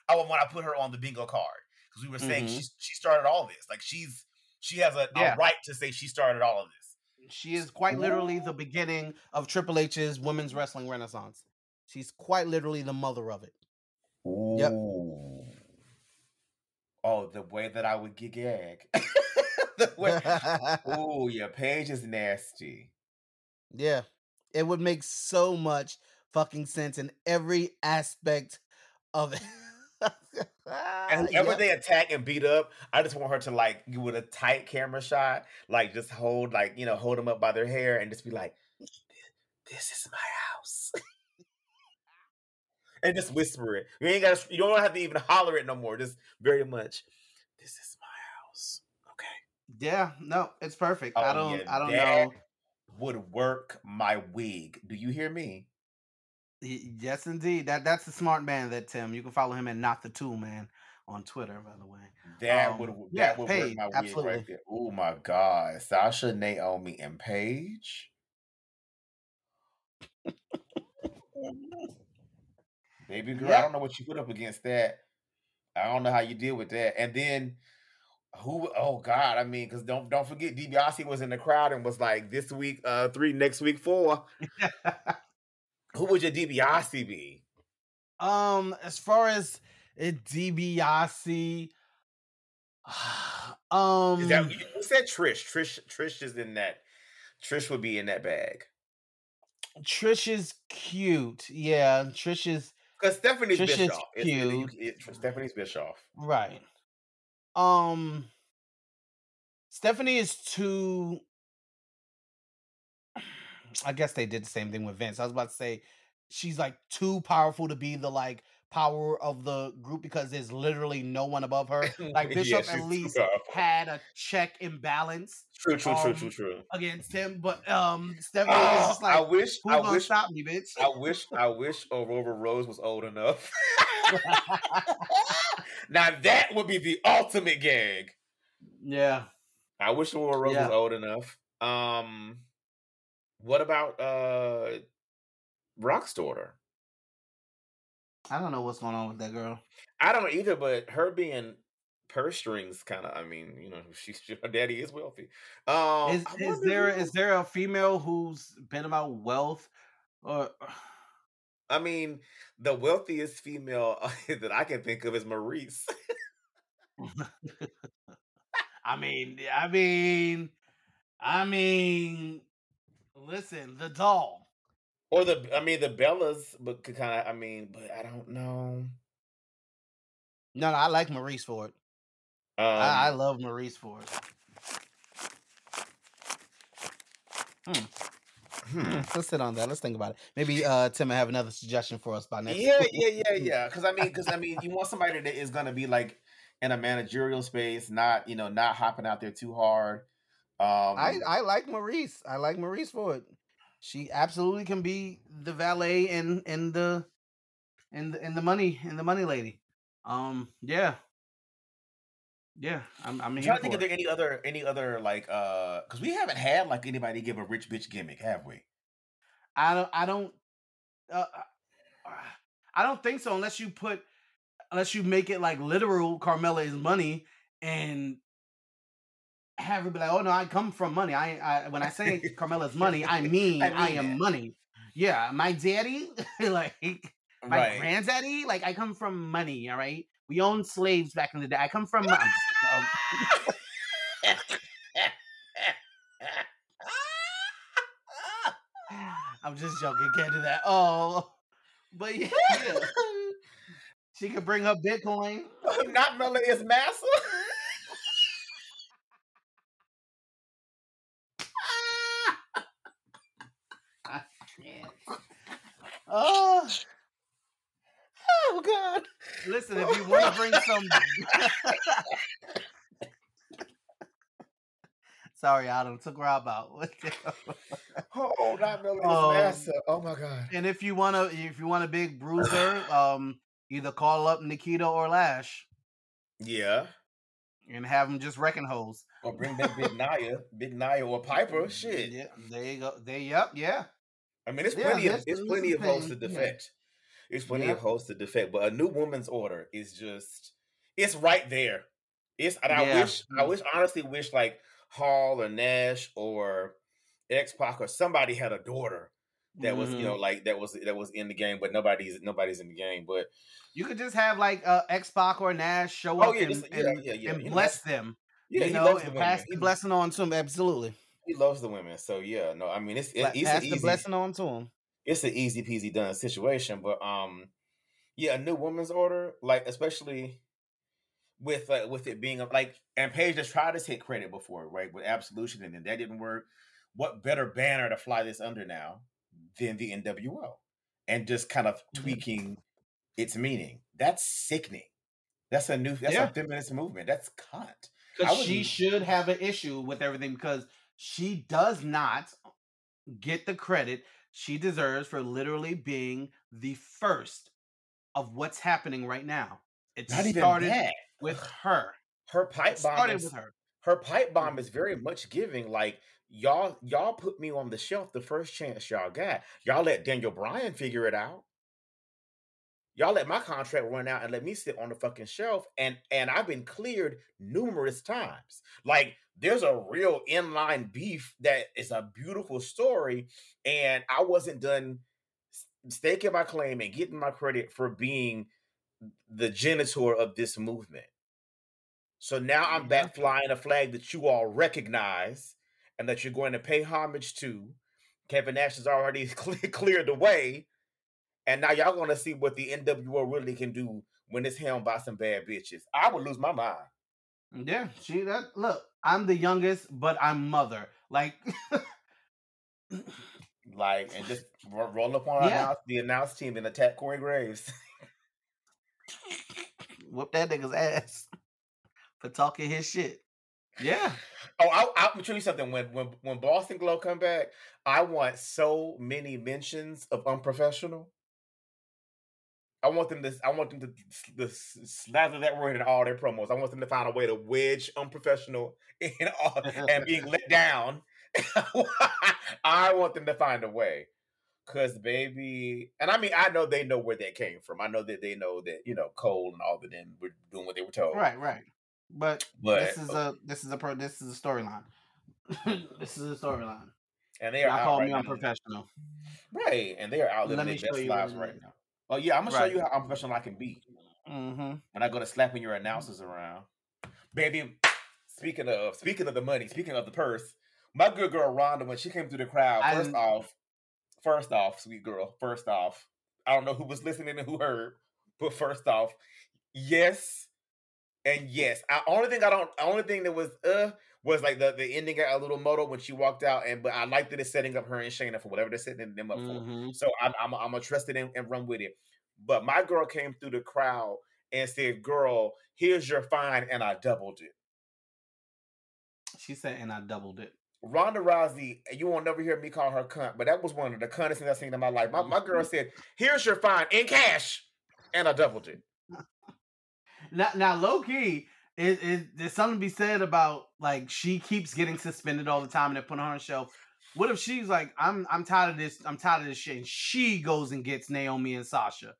Oh, when I put her on the bingo card. Because we were saying Mhm. she's she started all this. Like she's she has a, Yeah. a right to say she started all of this. She is quite literally the beginning of Triple H's women's wrestling renaissance. She's quite literally the mother of it. Yep. Oh, the way that I would get gag. the way, oh, your page is nasty. yeah. It would make so much fucking sense in every aspect of it. And whenever Yep. they attack and beat up, I just want her to like you with a tight camera shot, like just hold like you know hold them up by their hair and just be like, "This is my house," and just whisper it. You ain't got you don't have to even holler it no more. Just very much, "This is my house." Okay. Yeah, no, it's perfect. I Oh, don't yeah, I don't know. Would work my wig. Do you hear me? Yes, indeed. That that's the smart man. That Tim. You can follow him at not the tool man on Twitter. By the way. That Um, would yeah, would Paige, work my wig absolutely. right there. Oh my god, Sasha, Naomi, and Paige. Baby girl, I don't know what you put up against that. I don't know how you deal with that. And then who? Oh God, I mean, because don't don't forget, DiBiase was in the crowd and was like, "This week, uh, three, next week, four. Who would your DiBiase be? um, as far as it DiBiase, um, Is that who said Trish? Trish, Trish is in that. Trish would be in that bag Trish is cute. Yeah, Trish is because Stephanie's Trish is Bischoff. It's really- cute. it- Stephanie's Bischoff. right. Um, Stephanie is too. I guess they did the same thing with Vince. I was about to say she's like too powerful to be the like power of the group because there's literally no one above her. Like Bischoff she's at least had a check imbalance True, true, true, um, true, true. against him, but um Stephanie is Oh, just like I wish, I wish, stop me, bitch? I wish, I wish Aurora Rose was old enough. now that would be the ultimate gag. yeah. I wish Aurora Rose Yeah. was old enough. Um, what about uh, Rock's daughter? I don't know what's going on with that girl. I don't either, but her being purse strings kind of. I mean, you know, she's her daddy is wealthy. Um, is is there who- is there a female who's been about wealth or I mean, the wealthiest female that I can think of is Maryse. I mean I mean I mean listen, the doll. Or the, I mean, the Bellas, but kind of, I mean, but I don't know. No, no, I like Maryse for it. Um, I, I love Maryse for it. hmm. Mm, Let's sit on that. Let's think about it. Maybe uh Tim will have another suggestion for us by next Yeah, yeah, yeah, yeah. Because I mean, because I mean, you want somebody that is going to be like in a managerial space, not you know, not hopping out there too hard. Um, I I like Maryse. I like Maryse for it. She absolutely can be the valet and and the and the and the money and the money lady. Um, yeah, yeah. I'm I'm I'm trying to think if there any other any other like uh because we haven't had like anybody give a rich bitch gimmick, have we? I don't I don't. Uh, uh, I don't think so unless you put unless you make it like literal Carmella is money and have be like, oh no, I come from money. I, I when I say Carmella's money, I mean I, mean am it. money. Yeah, my daddy, like my Right. granddaddy, like I come from money. All right, we owned slaves back in the day. I come from. I'm, just- um, I'm just joking. Can't do that. Oh, but yeah, yeah. she could bring up Bitcoin. Not Mella is massa. I can't. Oh, oh God. Listen, if you want to bring some. Sorry, Adam. Took Rob out. Oh, not Mella is Um, massa. Oh my God. and if you want to, if you want a big bruiser, um, either call up Nikkita or Lash Yeah. and have them just wrecking holes. Or bring back Big Naya, Big Naya or Piper. Shit. Yeah, there you go. There, yep, yeah. I mean, it's Yeah, plenty of that's- it's plenty of hosts to thing, yeah. defect. It's plenty Yeah. of hosts to defect, but a new woman's order is just it's right there. It's and I wish I wish honestly wish like Hall or Nash or X Pac or somebody had a daughter that was you Mhm. know like that was that was in the game, but nobody's nobody's in the game. But You could just have like uh, X Pac or Nash show Oh, up yeah, and, just- yeah, and, yeah, yeah, and you know, bless them. yeah, you know, and pass the blessing on to them. Absolutely. He loves the women, so yeah. No, I mean it's it, Pla- it's pass an the blessing on to them. It's an easy peasy done situation. But um, yeah, a new woman's order, like especially with uh, with it being like, and Paige has tried to take credit before, right? With Absolution, and then that didn't work. What better banner to fly this under now than the NWO, and just kind of tweaking its meaning? That's sickening. That's a new. That's Yeah. a feminist movement. That's cunt. Because she should have an issue with everything because she does not get the credit she deserves for literally being the first of what's happening right now. It Not started with her. Her pipe It bomb started is with her. her pipe bomb mm-hmm. is very much giving like y'all y'all put me on the shelf the first chance y'all got y'all let daniel bryan figure it out y'all let my contract run out and let me sit on the fucking shelf and and i've been cleared numerous times like there's a real inline beef that is a beautiful story and i wasn't done staking my claim and getting my credit for being the genitor of this movement so now I'm back flying a flag that you all recognize and that you're going to pay homage to. Kevin Nash has already cleared the way. And now y'all going to see what the NWO really can do when it's helmed by some bad bitches. I would lose my mind. Yeah, she that look, I'm the youngest, but I'm mother. Like Like, and just ro- roll up on Yeah. the announce team and attack Corey Graves. whoop that nigga's ass for talking his shit. Yeah. Oh, I, I'll tell you something. When when when Boss 'n' Glow come back, I want so many mentions of unprofessional. I want them to. I want them to, to slather that word in all their promos. I want them to find a way to wedge unprofessional in all, and being let down. I want them to find a way, cause baby, and I mean, I know they know where that came from. I know that they know that you know Cole and all of them were doing what they were told. Right, right. But, But this is a this is a pro this is a storyline. this is a storyline. and they are Y'all call right me unprofessional. Right, and they are out living their best lives right now. Oh yeah, I'm gonna show you how unprofessional I can be, Mm-hmm. and I go gonna slapping your announcers around, baby. Speaking of speaking of the money, speaking of the purse, my good girl Ronda when she came through the crowd. First off, first off, sweet girl. First off, I don't know who was listening and who heard, but first off, yes and yes. I only thing I don't, only thing that was uh was like the the ending got a little moto when she walked out, and but I like that it's setting up her and Shayna for whatever they're setting them up for. Mm-hmm. So I'm I'm I'm gonna trust it and, and run with it. But my girl came through the crowd and said, "Girl, here's your fine," and I doubled it. She said, and I doubled it. Ronda Rousey, you won't never hear me call her cunt, but that was one of the cuntest things I've seen in my life. My, my girl said, "Here's your fine in cash," and I doubled it. Now, now low key, is, is there's something to be said about like she keeps getting suspended all the time and they put her on a shelf. What if she's like, I'm I'm tired of this, I'm tired of this shit, and she goes and gets Naomi and Sasha.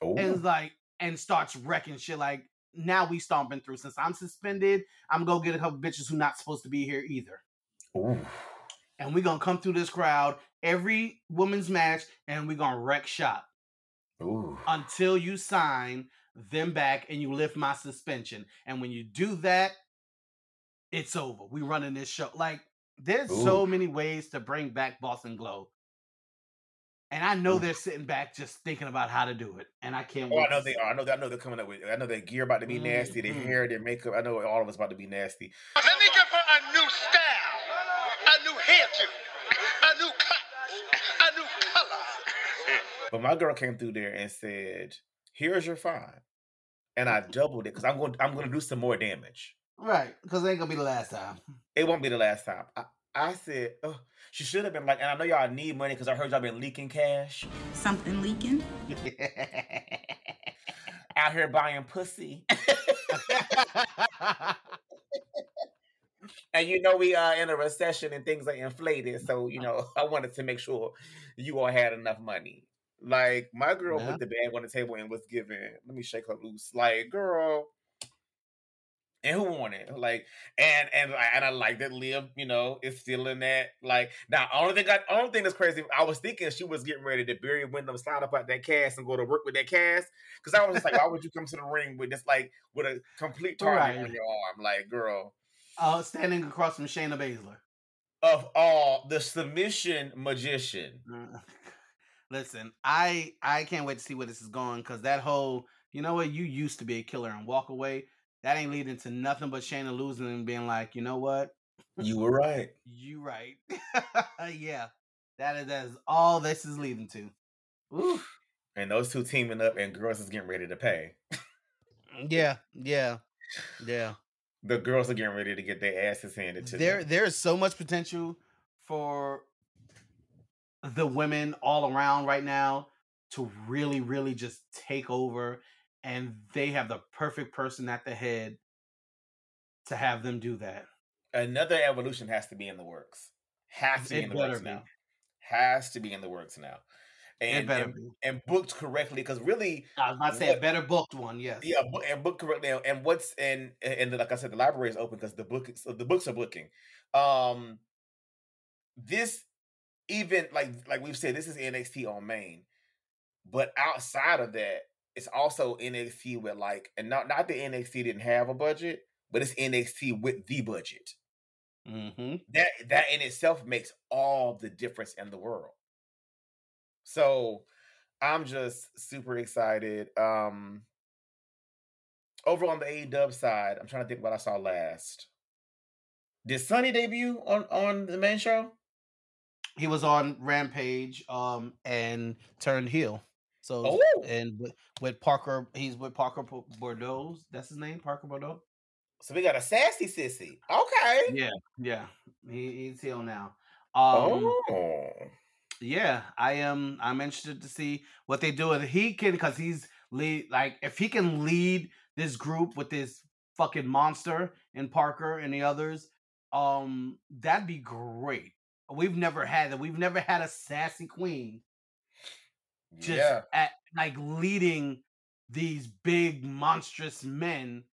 and Ooh. is like and starts wrecking shit. Like now we stomping through. Since I'm suspended, I'm gonna go get a couple bitches who not supposed to be here either. Ooh. And we gonna come through this crowd every woman's match, and we gonna wreck shop Ooh. until you sign them back and you lift my suspension. And when you do that, it's over. We running this show. Like there's so many ways to bring back Boss 'n' Glow. And I know Ooh. they're sitting back just thinking about how to do it. And I can't Oh, wait. I know they are. I know. I know they're coming up with. I know their gear about to be nasty. Their Mhm. hair, their makeup. I know all of us about to be nasty. Let me give her a new style, a new hairdo, a new cut, a new color. But my girl came through there and said, "Here's your fine," and I doubled it because I'm going. I'm going to do some more damage. Right, because it ain't gonna be the last time. It won't be the last time. I, I said, oh, she should have been like, and I know y'all need money because I heard y'all been leaking cash Something leaking? out here buying pussy. and you know we are in a recession and things are inflated, so you uh-huh. know I wanted to make sure you all had enough money. Like my girl Yeah. put the bag on the table and was giving. Let me shake her loose. Like girl. And who won it? Like, and and I- and I like that Liv, you know, is still in that. Like, now only thing I only thing that's crazy. I was thinking she was getting ready to bury Wyndham, slide up out that cast, and go to work with that cast. Because I was just like, why would you come to the ring with this like with a complete target Right. on your arm? Like, girl, uh, standing across from Shayna Baszler. of all the submission magician. Listen, I I can't wait to see where this is going because that whole you know what you used to be a killer and walk away that ain't leading to nothing but Shayna losing and being like you know what You were right. you right yeah that is that is all this is leading to. Oof. And those two teaming up, and girls is getting ready to pay. Mm, yeah, yeah, yeah. The girls are getting ready to get their asses handed to There them. there is so much potential for the women all around right now to really really just take over and they have the perfect person at the head to have them do that. Another evolution has to be in the works. Has to be in the works be. now. Has to be in the works now. And it better and, be. and booked correctly because really I was about to say a better booked one, yes. yeah and booked correctly and what's and and like I said the library is open because the book the books are booking. Um this even like like we've said this is NXT on main, but outside of that it's also NXT with like and not not that NXT didn't have a budget, but it's NXT with the budget. Mm-hmm. that that in itself makes all the difference in the world. So I'm just super excited. Um over on the AEW side, I'm trying to think what I saw last. Did Sunny debut on on the main show? He was on Rampage um and turned heel. So Oh. and with, with Parker, he's with Parker Bo- Bordeaux. That's his name, Parker Bordeaux. So we got a sassy sissy. Okay. Yeah, yeah. He, he's heel now. Um, oh. yeah, I am. I'm interested to see what they do. If he can, because he's lead. Like, if he can lead this group with this fucking monster and Parker and the others, um, that'd be great. We've never had that. We've never had a sassy queen just yeah. at like leading these big monstrous men,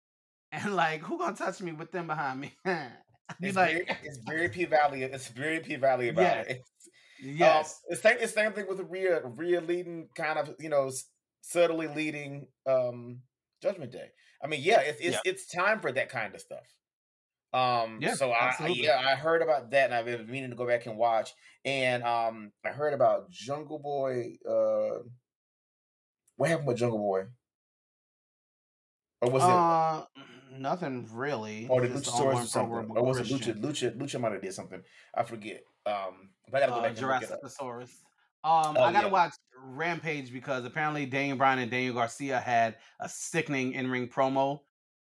and like, who gonna touch me with them behind me? It's, like, very, it's very P Valley. It's very P Valley about Yes. it. yes. Um, it's same, it's same thing with Rhea. Rhea leading, kind of, you know, subtly leading um Judgment Day. I mean, yeah, it's it's Yeah. it's time for that kind of stuff. Um, Yeah, so I absolutely. yeah, I heard about that, and I've been meaning to go back and watch. And um, I heard about Jungle Boy. Uh, what happened with Jungle Boy? Or was it? uh, nothing really. or the just Luchasaurus or something? Or was it Lucha? Lucha Lucha might have did something. I forget. Um, but I gotta go uh, back and look it up. Um, Oh, I gotta yeah. watch Rampage because apparently Daniel Bryan and Daniel Garcia had a sickening in-ring promo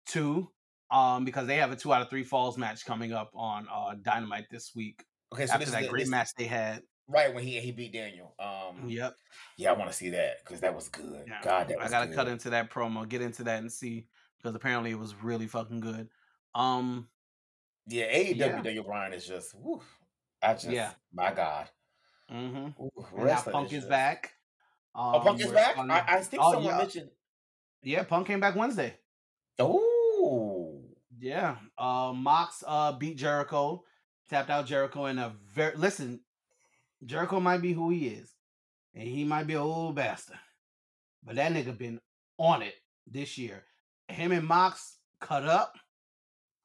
too. Um, because they have a two out of three falls match coming up on uh Dynamite this week Okay, so after this is that the- great this- match they had. right when he he beat Daniel. Um, Yep. yeah, I want to see that because that was good. Yeah. God, that I gotta good. cut into that promo, get into that and see because apparently it was really fucking good. Um, Yeah, AEW Yeah. Daniel Bryan is just, whew, I just, Yeah. my God, Mm-hmm. Ooh, And now Punk is just- back. Um, Oh, Punk is back. I, I think Oh, someone yeah. mentioned. yeah, Punk came back Wednesday. Oh, Yeah. Uh Mox uh beat Jericho, tapped out Jericho in a very listen, Jericho might be who he is. And he might be a old bastard. But that nigga been on it this year. Him and Mox cut up.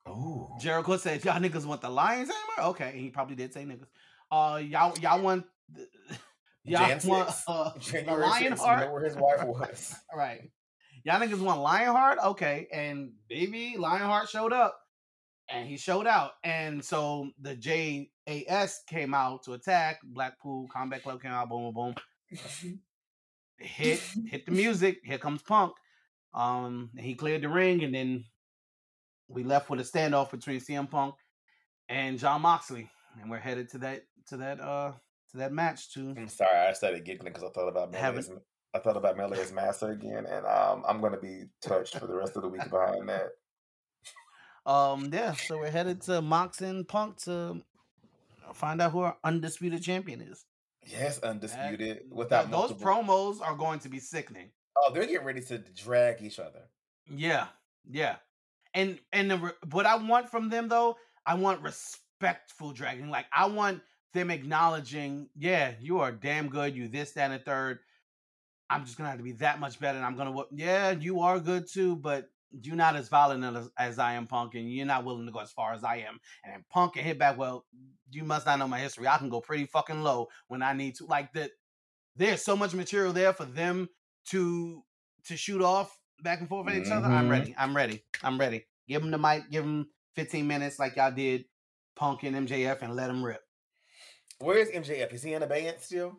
oh, Jericho said, Y'all niggas want the Lions anymore? Okay, and he probably did say niggas. Uh y'all y'all want y'all Jan want 6, uh, the January Lion 6th, Heart. know where his wife was. Right. Y'all niggas want Lionheart? Okay. And baby, Lionheart showed up. And he showed out. And so the JAS came out to attack. Blackpool Combat Club came out, boom, boom, boom. Hit, hit the music. Here comes Punk. Um, and he cleared the ring, and then we left with a standoff between CM Punk and Jon Moxley. And we're headed to that to that uh to that match too. I'm sorry, I started giggling because I thought about Melee's. I thought about Melee's master again, and um, I'm gonna be touched for the rest of the week behind that. Um, yeah, so we're headed to Mox and Punk to find out who our undisputed champion is. Yes, undisputed That- without those multiple- promos are going to be sickening. Oh, they're getting ready to drag each other. Yeah, yeah, and and the, what I want from them though, I want respectful dragging. Like I want them acknowledging, yeah, you are damn good. You this, that, and the third. I'm just gonna have to be that much better, and I'm gonna. Yeah, you are good too, but you're not as violent as, as I am, Punk, and you're not willing to go as far as I am. And Punk can hit back. Well, you must not know my history. I can go pretty fucking low when I need to. Like that, there's so much material there for them to to shoot off back and forth at each other. I'm Mhm. ready. I'm ready. I'm ready. Give them the mic. Give them 15 minutes like y'all did Punk and MJF, and let them rip. Where is MJF? Is he in abeyance still?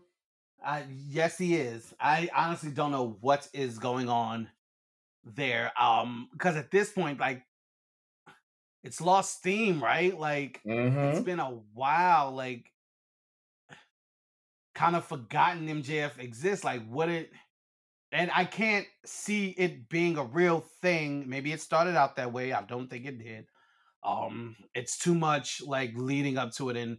I yes, he is. I honestly don't know what is going on there. Um, because at this point, like, it's lost steam, right? Like, Mm-hmm. it's been a while. Like, kind of forgotten MJF exists. Like, what it, and I can't see it being a real thing. Maybe it started out that way. I don't think it did. Um, it's too much like leading up to it and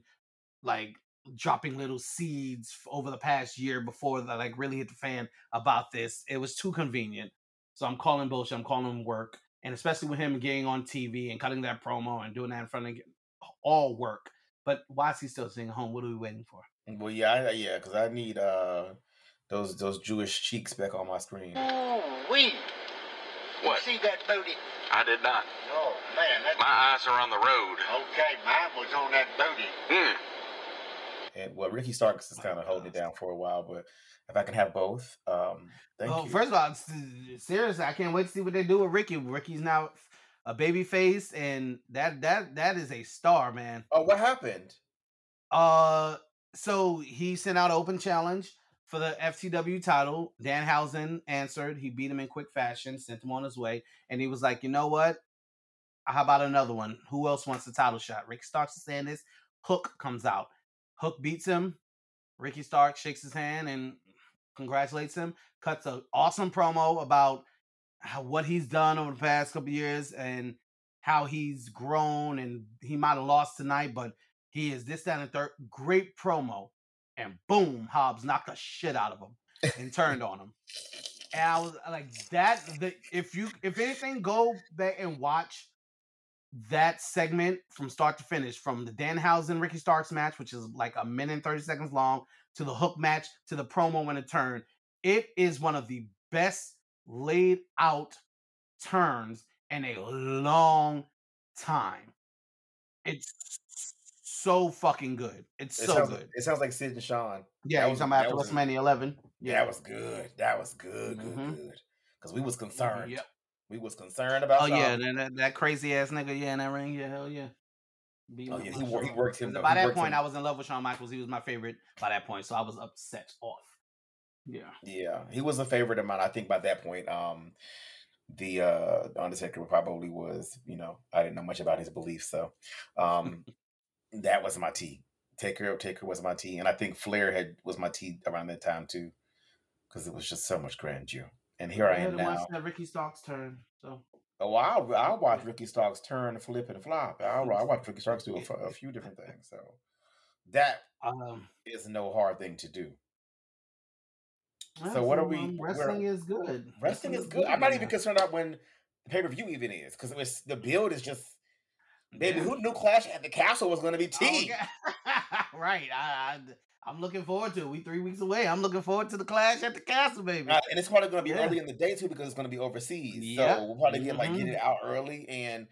like dropping little seeds over the past year before that like really hit the fan about this. It was too convenient. So I'm calling bullshit. I'm calling him work. And especially with him getting on TV and cutting that promo and doing that in front of all work. But why is he still sitting home? What are we waiting for? Well, yeah, I, yeah, because I need uh those those Jewish cheeks back on my screen. Ooh, wee. What? You see that booty? I did not. Oh, man. That, My eyes are on the road. okay, mine was on that booty. Hmm. And well, Ricky Starks is kind of holding it down for a while, but if I can have both, um, thank oh, you. first of all, seriously, I can't wait to see what they do with Ricky. Ricky's now a baby face, and that that that is a star, man. oh, what happened? Uh, so he sent out an open challenge for the FTW title. Danhausen answered. He beat him in quick fashion, sent him on his way, and he was like, "You know what? How about another one? Who else wants the title shot?" Ricky Starks is saying this. Hook comes out. Hook beats him. Ricky Stark shakes his hand and congratulates him. Cuts an awesome promo about how, what he's done over the past couple years and how he's grown and he might have lost tonight, but he is this, that, and third. Great promo. And boom, Hobbs knocked the shit out of him and turned on him. And I was like, that the if you if anything, go back and watch that segment from start to finish, from the Danhausen Ricky Starks match, which is like a minute and 30 seconds long, to the hook match, to the promo when it turned. It is one of the best laid out turns in a long time. It's so fucking good. It's It so sounds, good. It sounds like Sid and Shawn. Yeah, that was- talking about after WrestleMania 11. Yeah, that was good. That was good, good, Mhm. good. Because we was concerned. Yep. We was concerned about. Oh yeah, that, that, that crazy ass nigga, yeah, in that ring, yeah, hell yeah. Beating Oh yeah, he, he worked him. By that point, him- I was in love with Shawn Michaels. He was my favorite by that point, so I was upset off. Yeah. Yeah, he was a favorite of mine. I think by that point, um, the uh, Undertaker probably was. You know, I didn't know much about his beliefs, so um, that was my T. Taker, Taker was my T, and I think Flair had was my T around that time too, because it was just so much grandeur. And here I am had to watch that Ricky Starks turn. So Oh, I'll, I'll watch Ricky Starks turn, flip, and flop. I'll, I'll watch Ricky Starks do a few different things. So that um is no hard thing to do. So what are we- um, wrestling is good. Wrestling is good. I'm not even concerned about when the pay per view even is because it was the build is just. Baby, Yeah. who knew Clash at the Castle was going to be Oh, T? okay. right. I, I, am looking forward to it. We three weeks away. I'm looking forward to the clash at the castle, baby. Uh, and it's probably going to be Yeah. early in the day too because it's going to be overseas. Yep. So we'll probably get like get Mhm. it out early and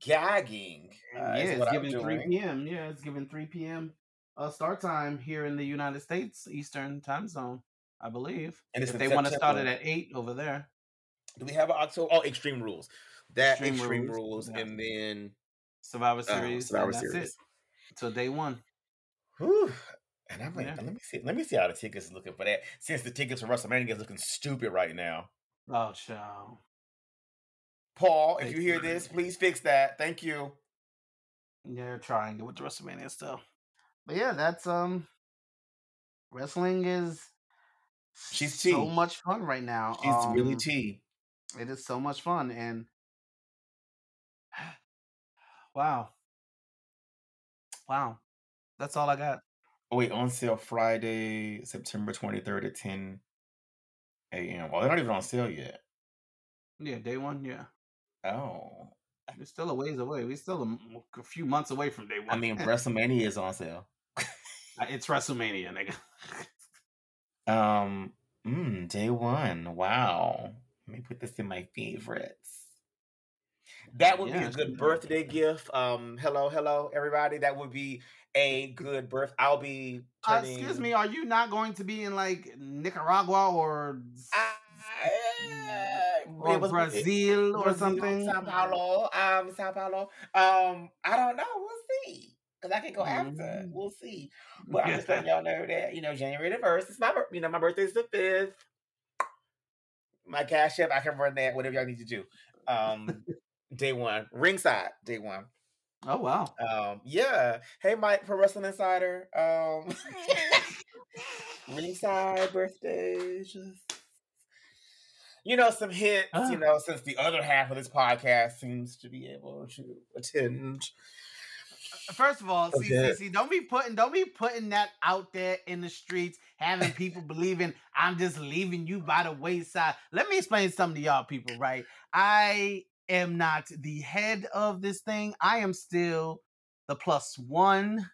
gagging. Uh, yeah, is it's I'm given 3 p.m. Yeah, it's given 3 p.m. Uh, start time here in the United States, Eastern time zone, I believe. And it's if they want to start it at 8 over there. Do we have an October? Oh, Extreme Rules. That Extreme Extreme, Rules, Rules, yeah. and then Survivor uh, Series. Survivor Series. it. Till day one. Whew. And I'm like, Yeah. let me see, let me see how the tickets looking for that. Since the tickets for WrestleMania is looking stupid right now. Oh, child. Paul, if you hear this, please fix that. Thank you. Yeah, they're trying to with the WrestleMania stuff. But yeah, that's um wrestling is She's so much fun right now. She's really tea. It is so much fun and wow. Wow. That's all I got. Oh wait, on sale Friday, September 23rd at 10 a.m. Well, they're not even on sale yet. Yeah, day one, yeah. Oh. We're still a ways away. We're still a few months away from day one. I mean, WrestleMania is on sale. it's WrestleMania, nigga. Um, mm, day one. Wow. Let me put this in my favorites. That would be a good. birthday gift. Um, hello, hello, everybody. That would be a good birth. I'll be Uh, excuse me, are you not going to be in like Nicaragua or I, or it was- it- Brazil or Brazil, something? Sao Paulo. Um, Sao Paulo. Um, I don't know. We'll see. Because I can go after. Mhm. We'll see. But I'm just letting y'all know that, you know, January the first is my you know, my birthday's the fifth. My cash app, I can run that, whatever y'all need to do. Um day one. Ringside, day one. Oh wow. Um, yeah. Hey Mike for Wrestling Insider. Um Ringside birthday. Just you know, some hits, Ah. you know, since the other half of this podcast seems to be able to attend. First of all, see, see, see, don't be putting don't be putting that out there in the streets, having people believing I'm just leaving you by the wayside. Let me explain something to y'all people, right? I am not the head of this thing. I am still the plus one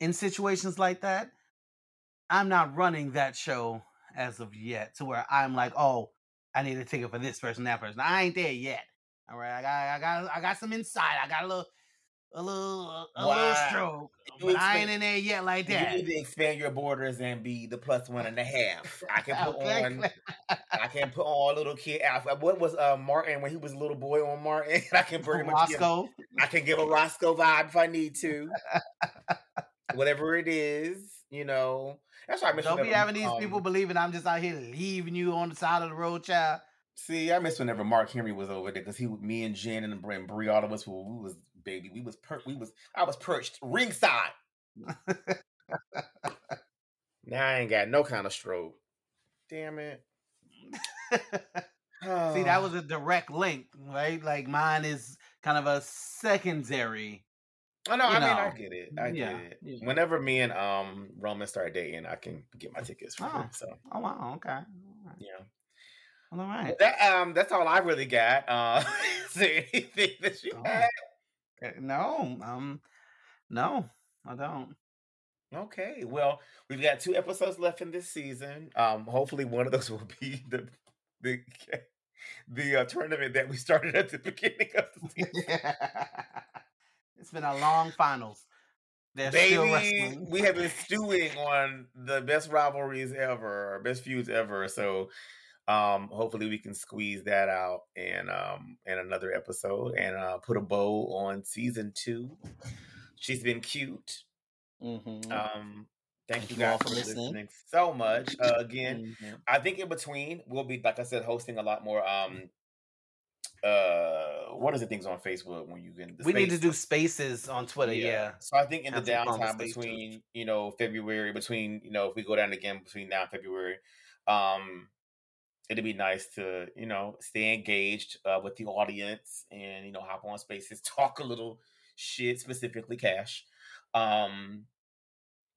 in situations like that. I'm not running that show as of yet to where I'm like, oh, I need a ticket for this person, that person. I ain't there yet. All right, I got, I got, I got some insight. I got a little, a little, a little stroke, You but I ain't in there yet like that. You need to expand your borders and be the plus one and a half. I can put on I can put on a little kid. What was uh Martin when he was a little boy on Martin? I can pretty much give, Roscoe. I can give a Roscoe vibe if I need to. Whatever it is, you know. That's why I miss Don't be having these um, people believing I'm just out here leaving you on the side of the road, child. See, I miss whenever Mark Henry was over there because he, me and Jen and Bree, all of us, we was baby, we was per, we was, I was perched ringside. Now I ain't got no kind of stroke. Damn it. See, that was a direct link, right? Like mine is kind of a secondary. I know. I mean, I get it. I Yeah, get it. yeah. Whenever me and um Roman start dating, I can get my tickets for Oh. free. So Oh wow, okay. Right. yeah. Well, all right. That um, that's all I really got. Uh, is there anything that you Oh. had? Uh, No, um, no, I don't. Okay. Well, we've got two episodes left in this season. Um, hopefully one of those will be the the the uh, tournament that we started at the beginning of the season. Yeah. it's been a long finals. They're Baby, we have been stewing on the best rivalries ever, best feuds ever. So, um, hopefully we can squeeze that out in um in another episode and uh, put a bow on season two. She's been cute. Mhm. Um, thank, Thank you guys for for listening. listening so much. Uh, again, Mhm. I think in between we'll be, like I said, hosting a lot more. Um, uh, what is the things on Facebook when you can? we need to do spaces on Twitter. Yeah. So I think in the downtime between you know February, between you know if we go down again between now and February, um, it'd be nice to you know stay engaged uh, with the audience and you know hop on spaces, talk a little shit, specifically cash. Um,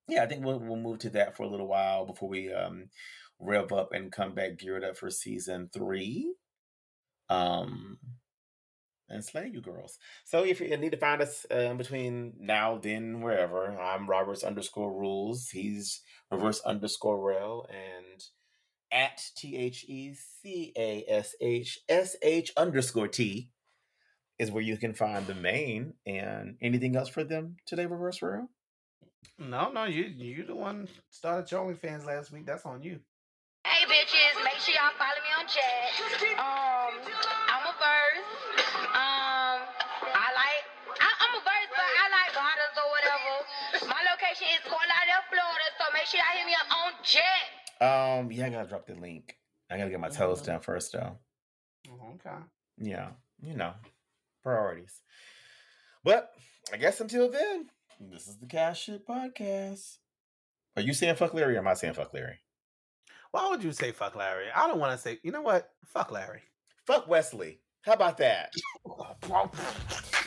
yeah, I think we'll we'll move to that for a little while before we um rev up and come back geared up for season three. Um, and slay you girls. So if you need to find us uh, between now, then, wherever, I'm Roberts underscore rules. He's reverse underscore rel and at T H E C A S H S H underscore T is where you can find the main and anything else for them today, Reverse Rell. No, no, you you the one started your OnlyFans last week. That's on you. Hey bitches, make sure y'all follow me on chat. Um, I'm a verse. Um, I like I, I'm a verse, but I like bottles or whatever. My location is Fort Lauderdale, Florida, so make sure y'all hit me up on chat. Um, yeah, I gotta drop the link. I gotta get my toes Mhm. down first, though. Okay. Yeah, you know, priorities. But I guess until then, this is the Cash Shit Podcast. Are you saying fuck Larry or am I saying fuck Larry? Why would you say fuck Larry? I don't want to say. You know what? Fuck Larry. Fuck Wesley. How about that?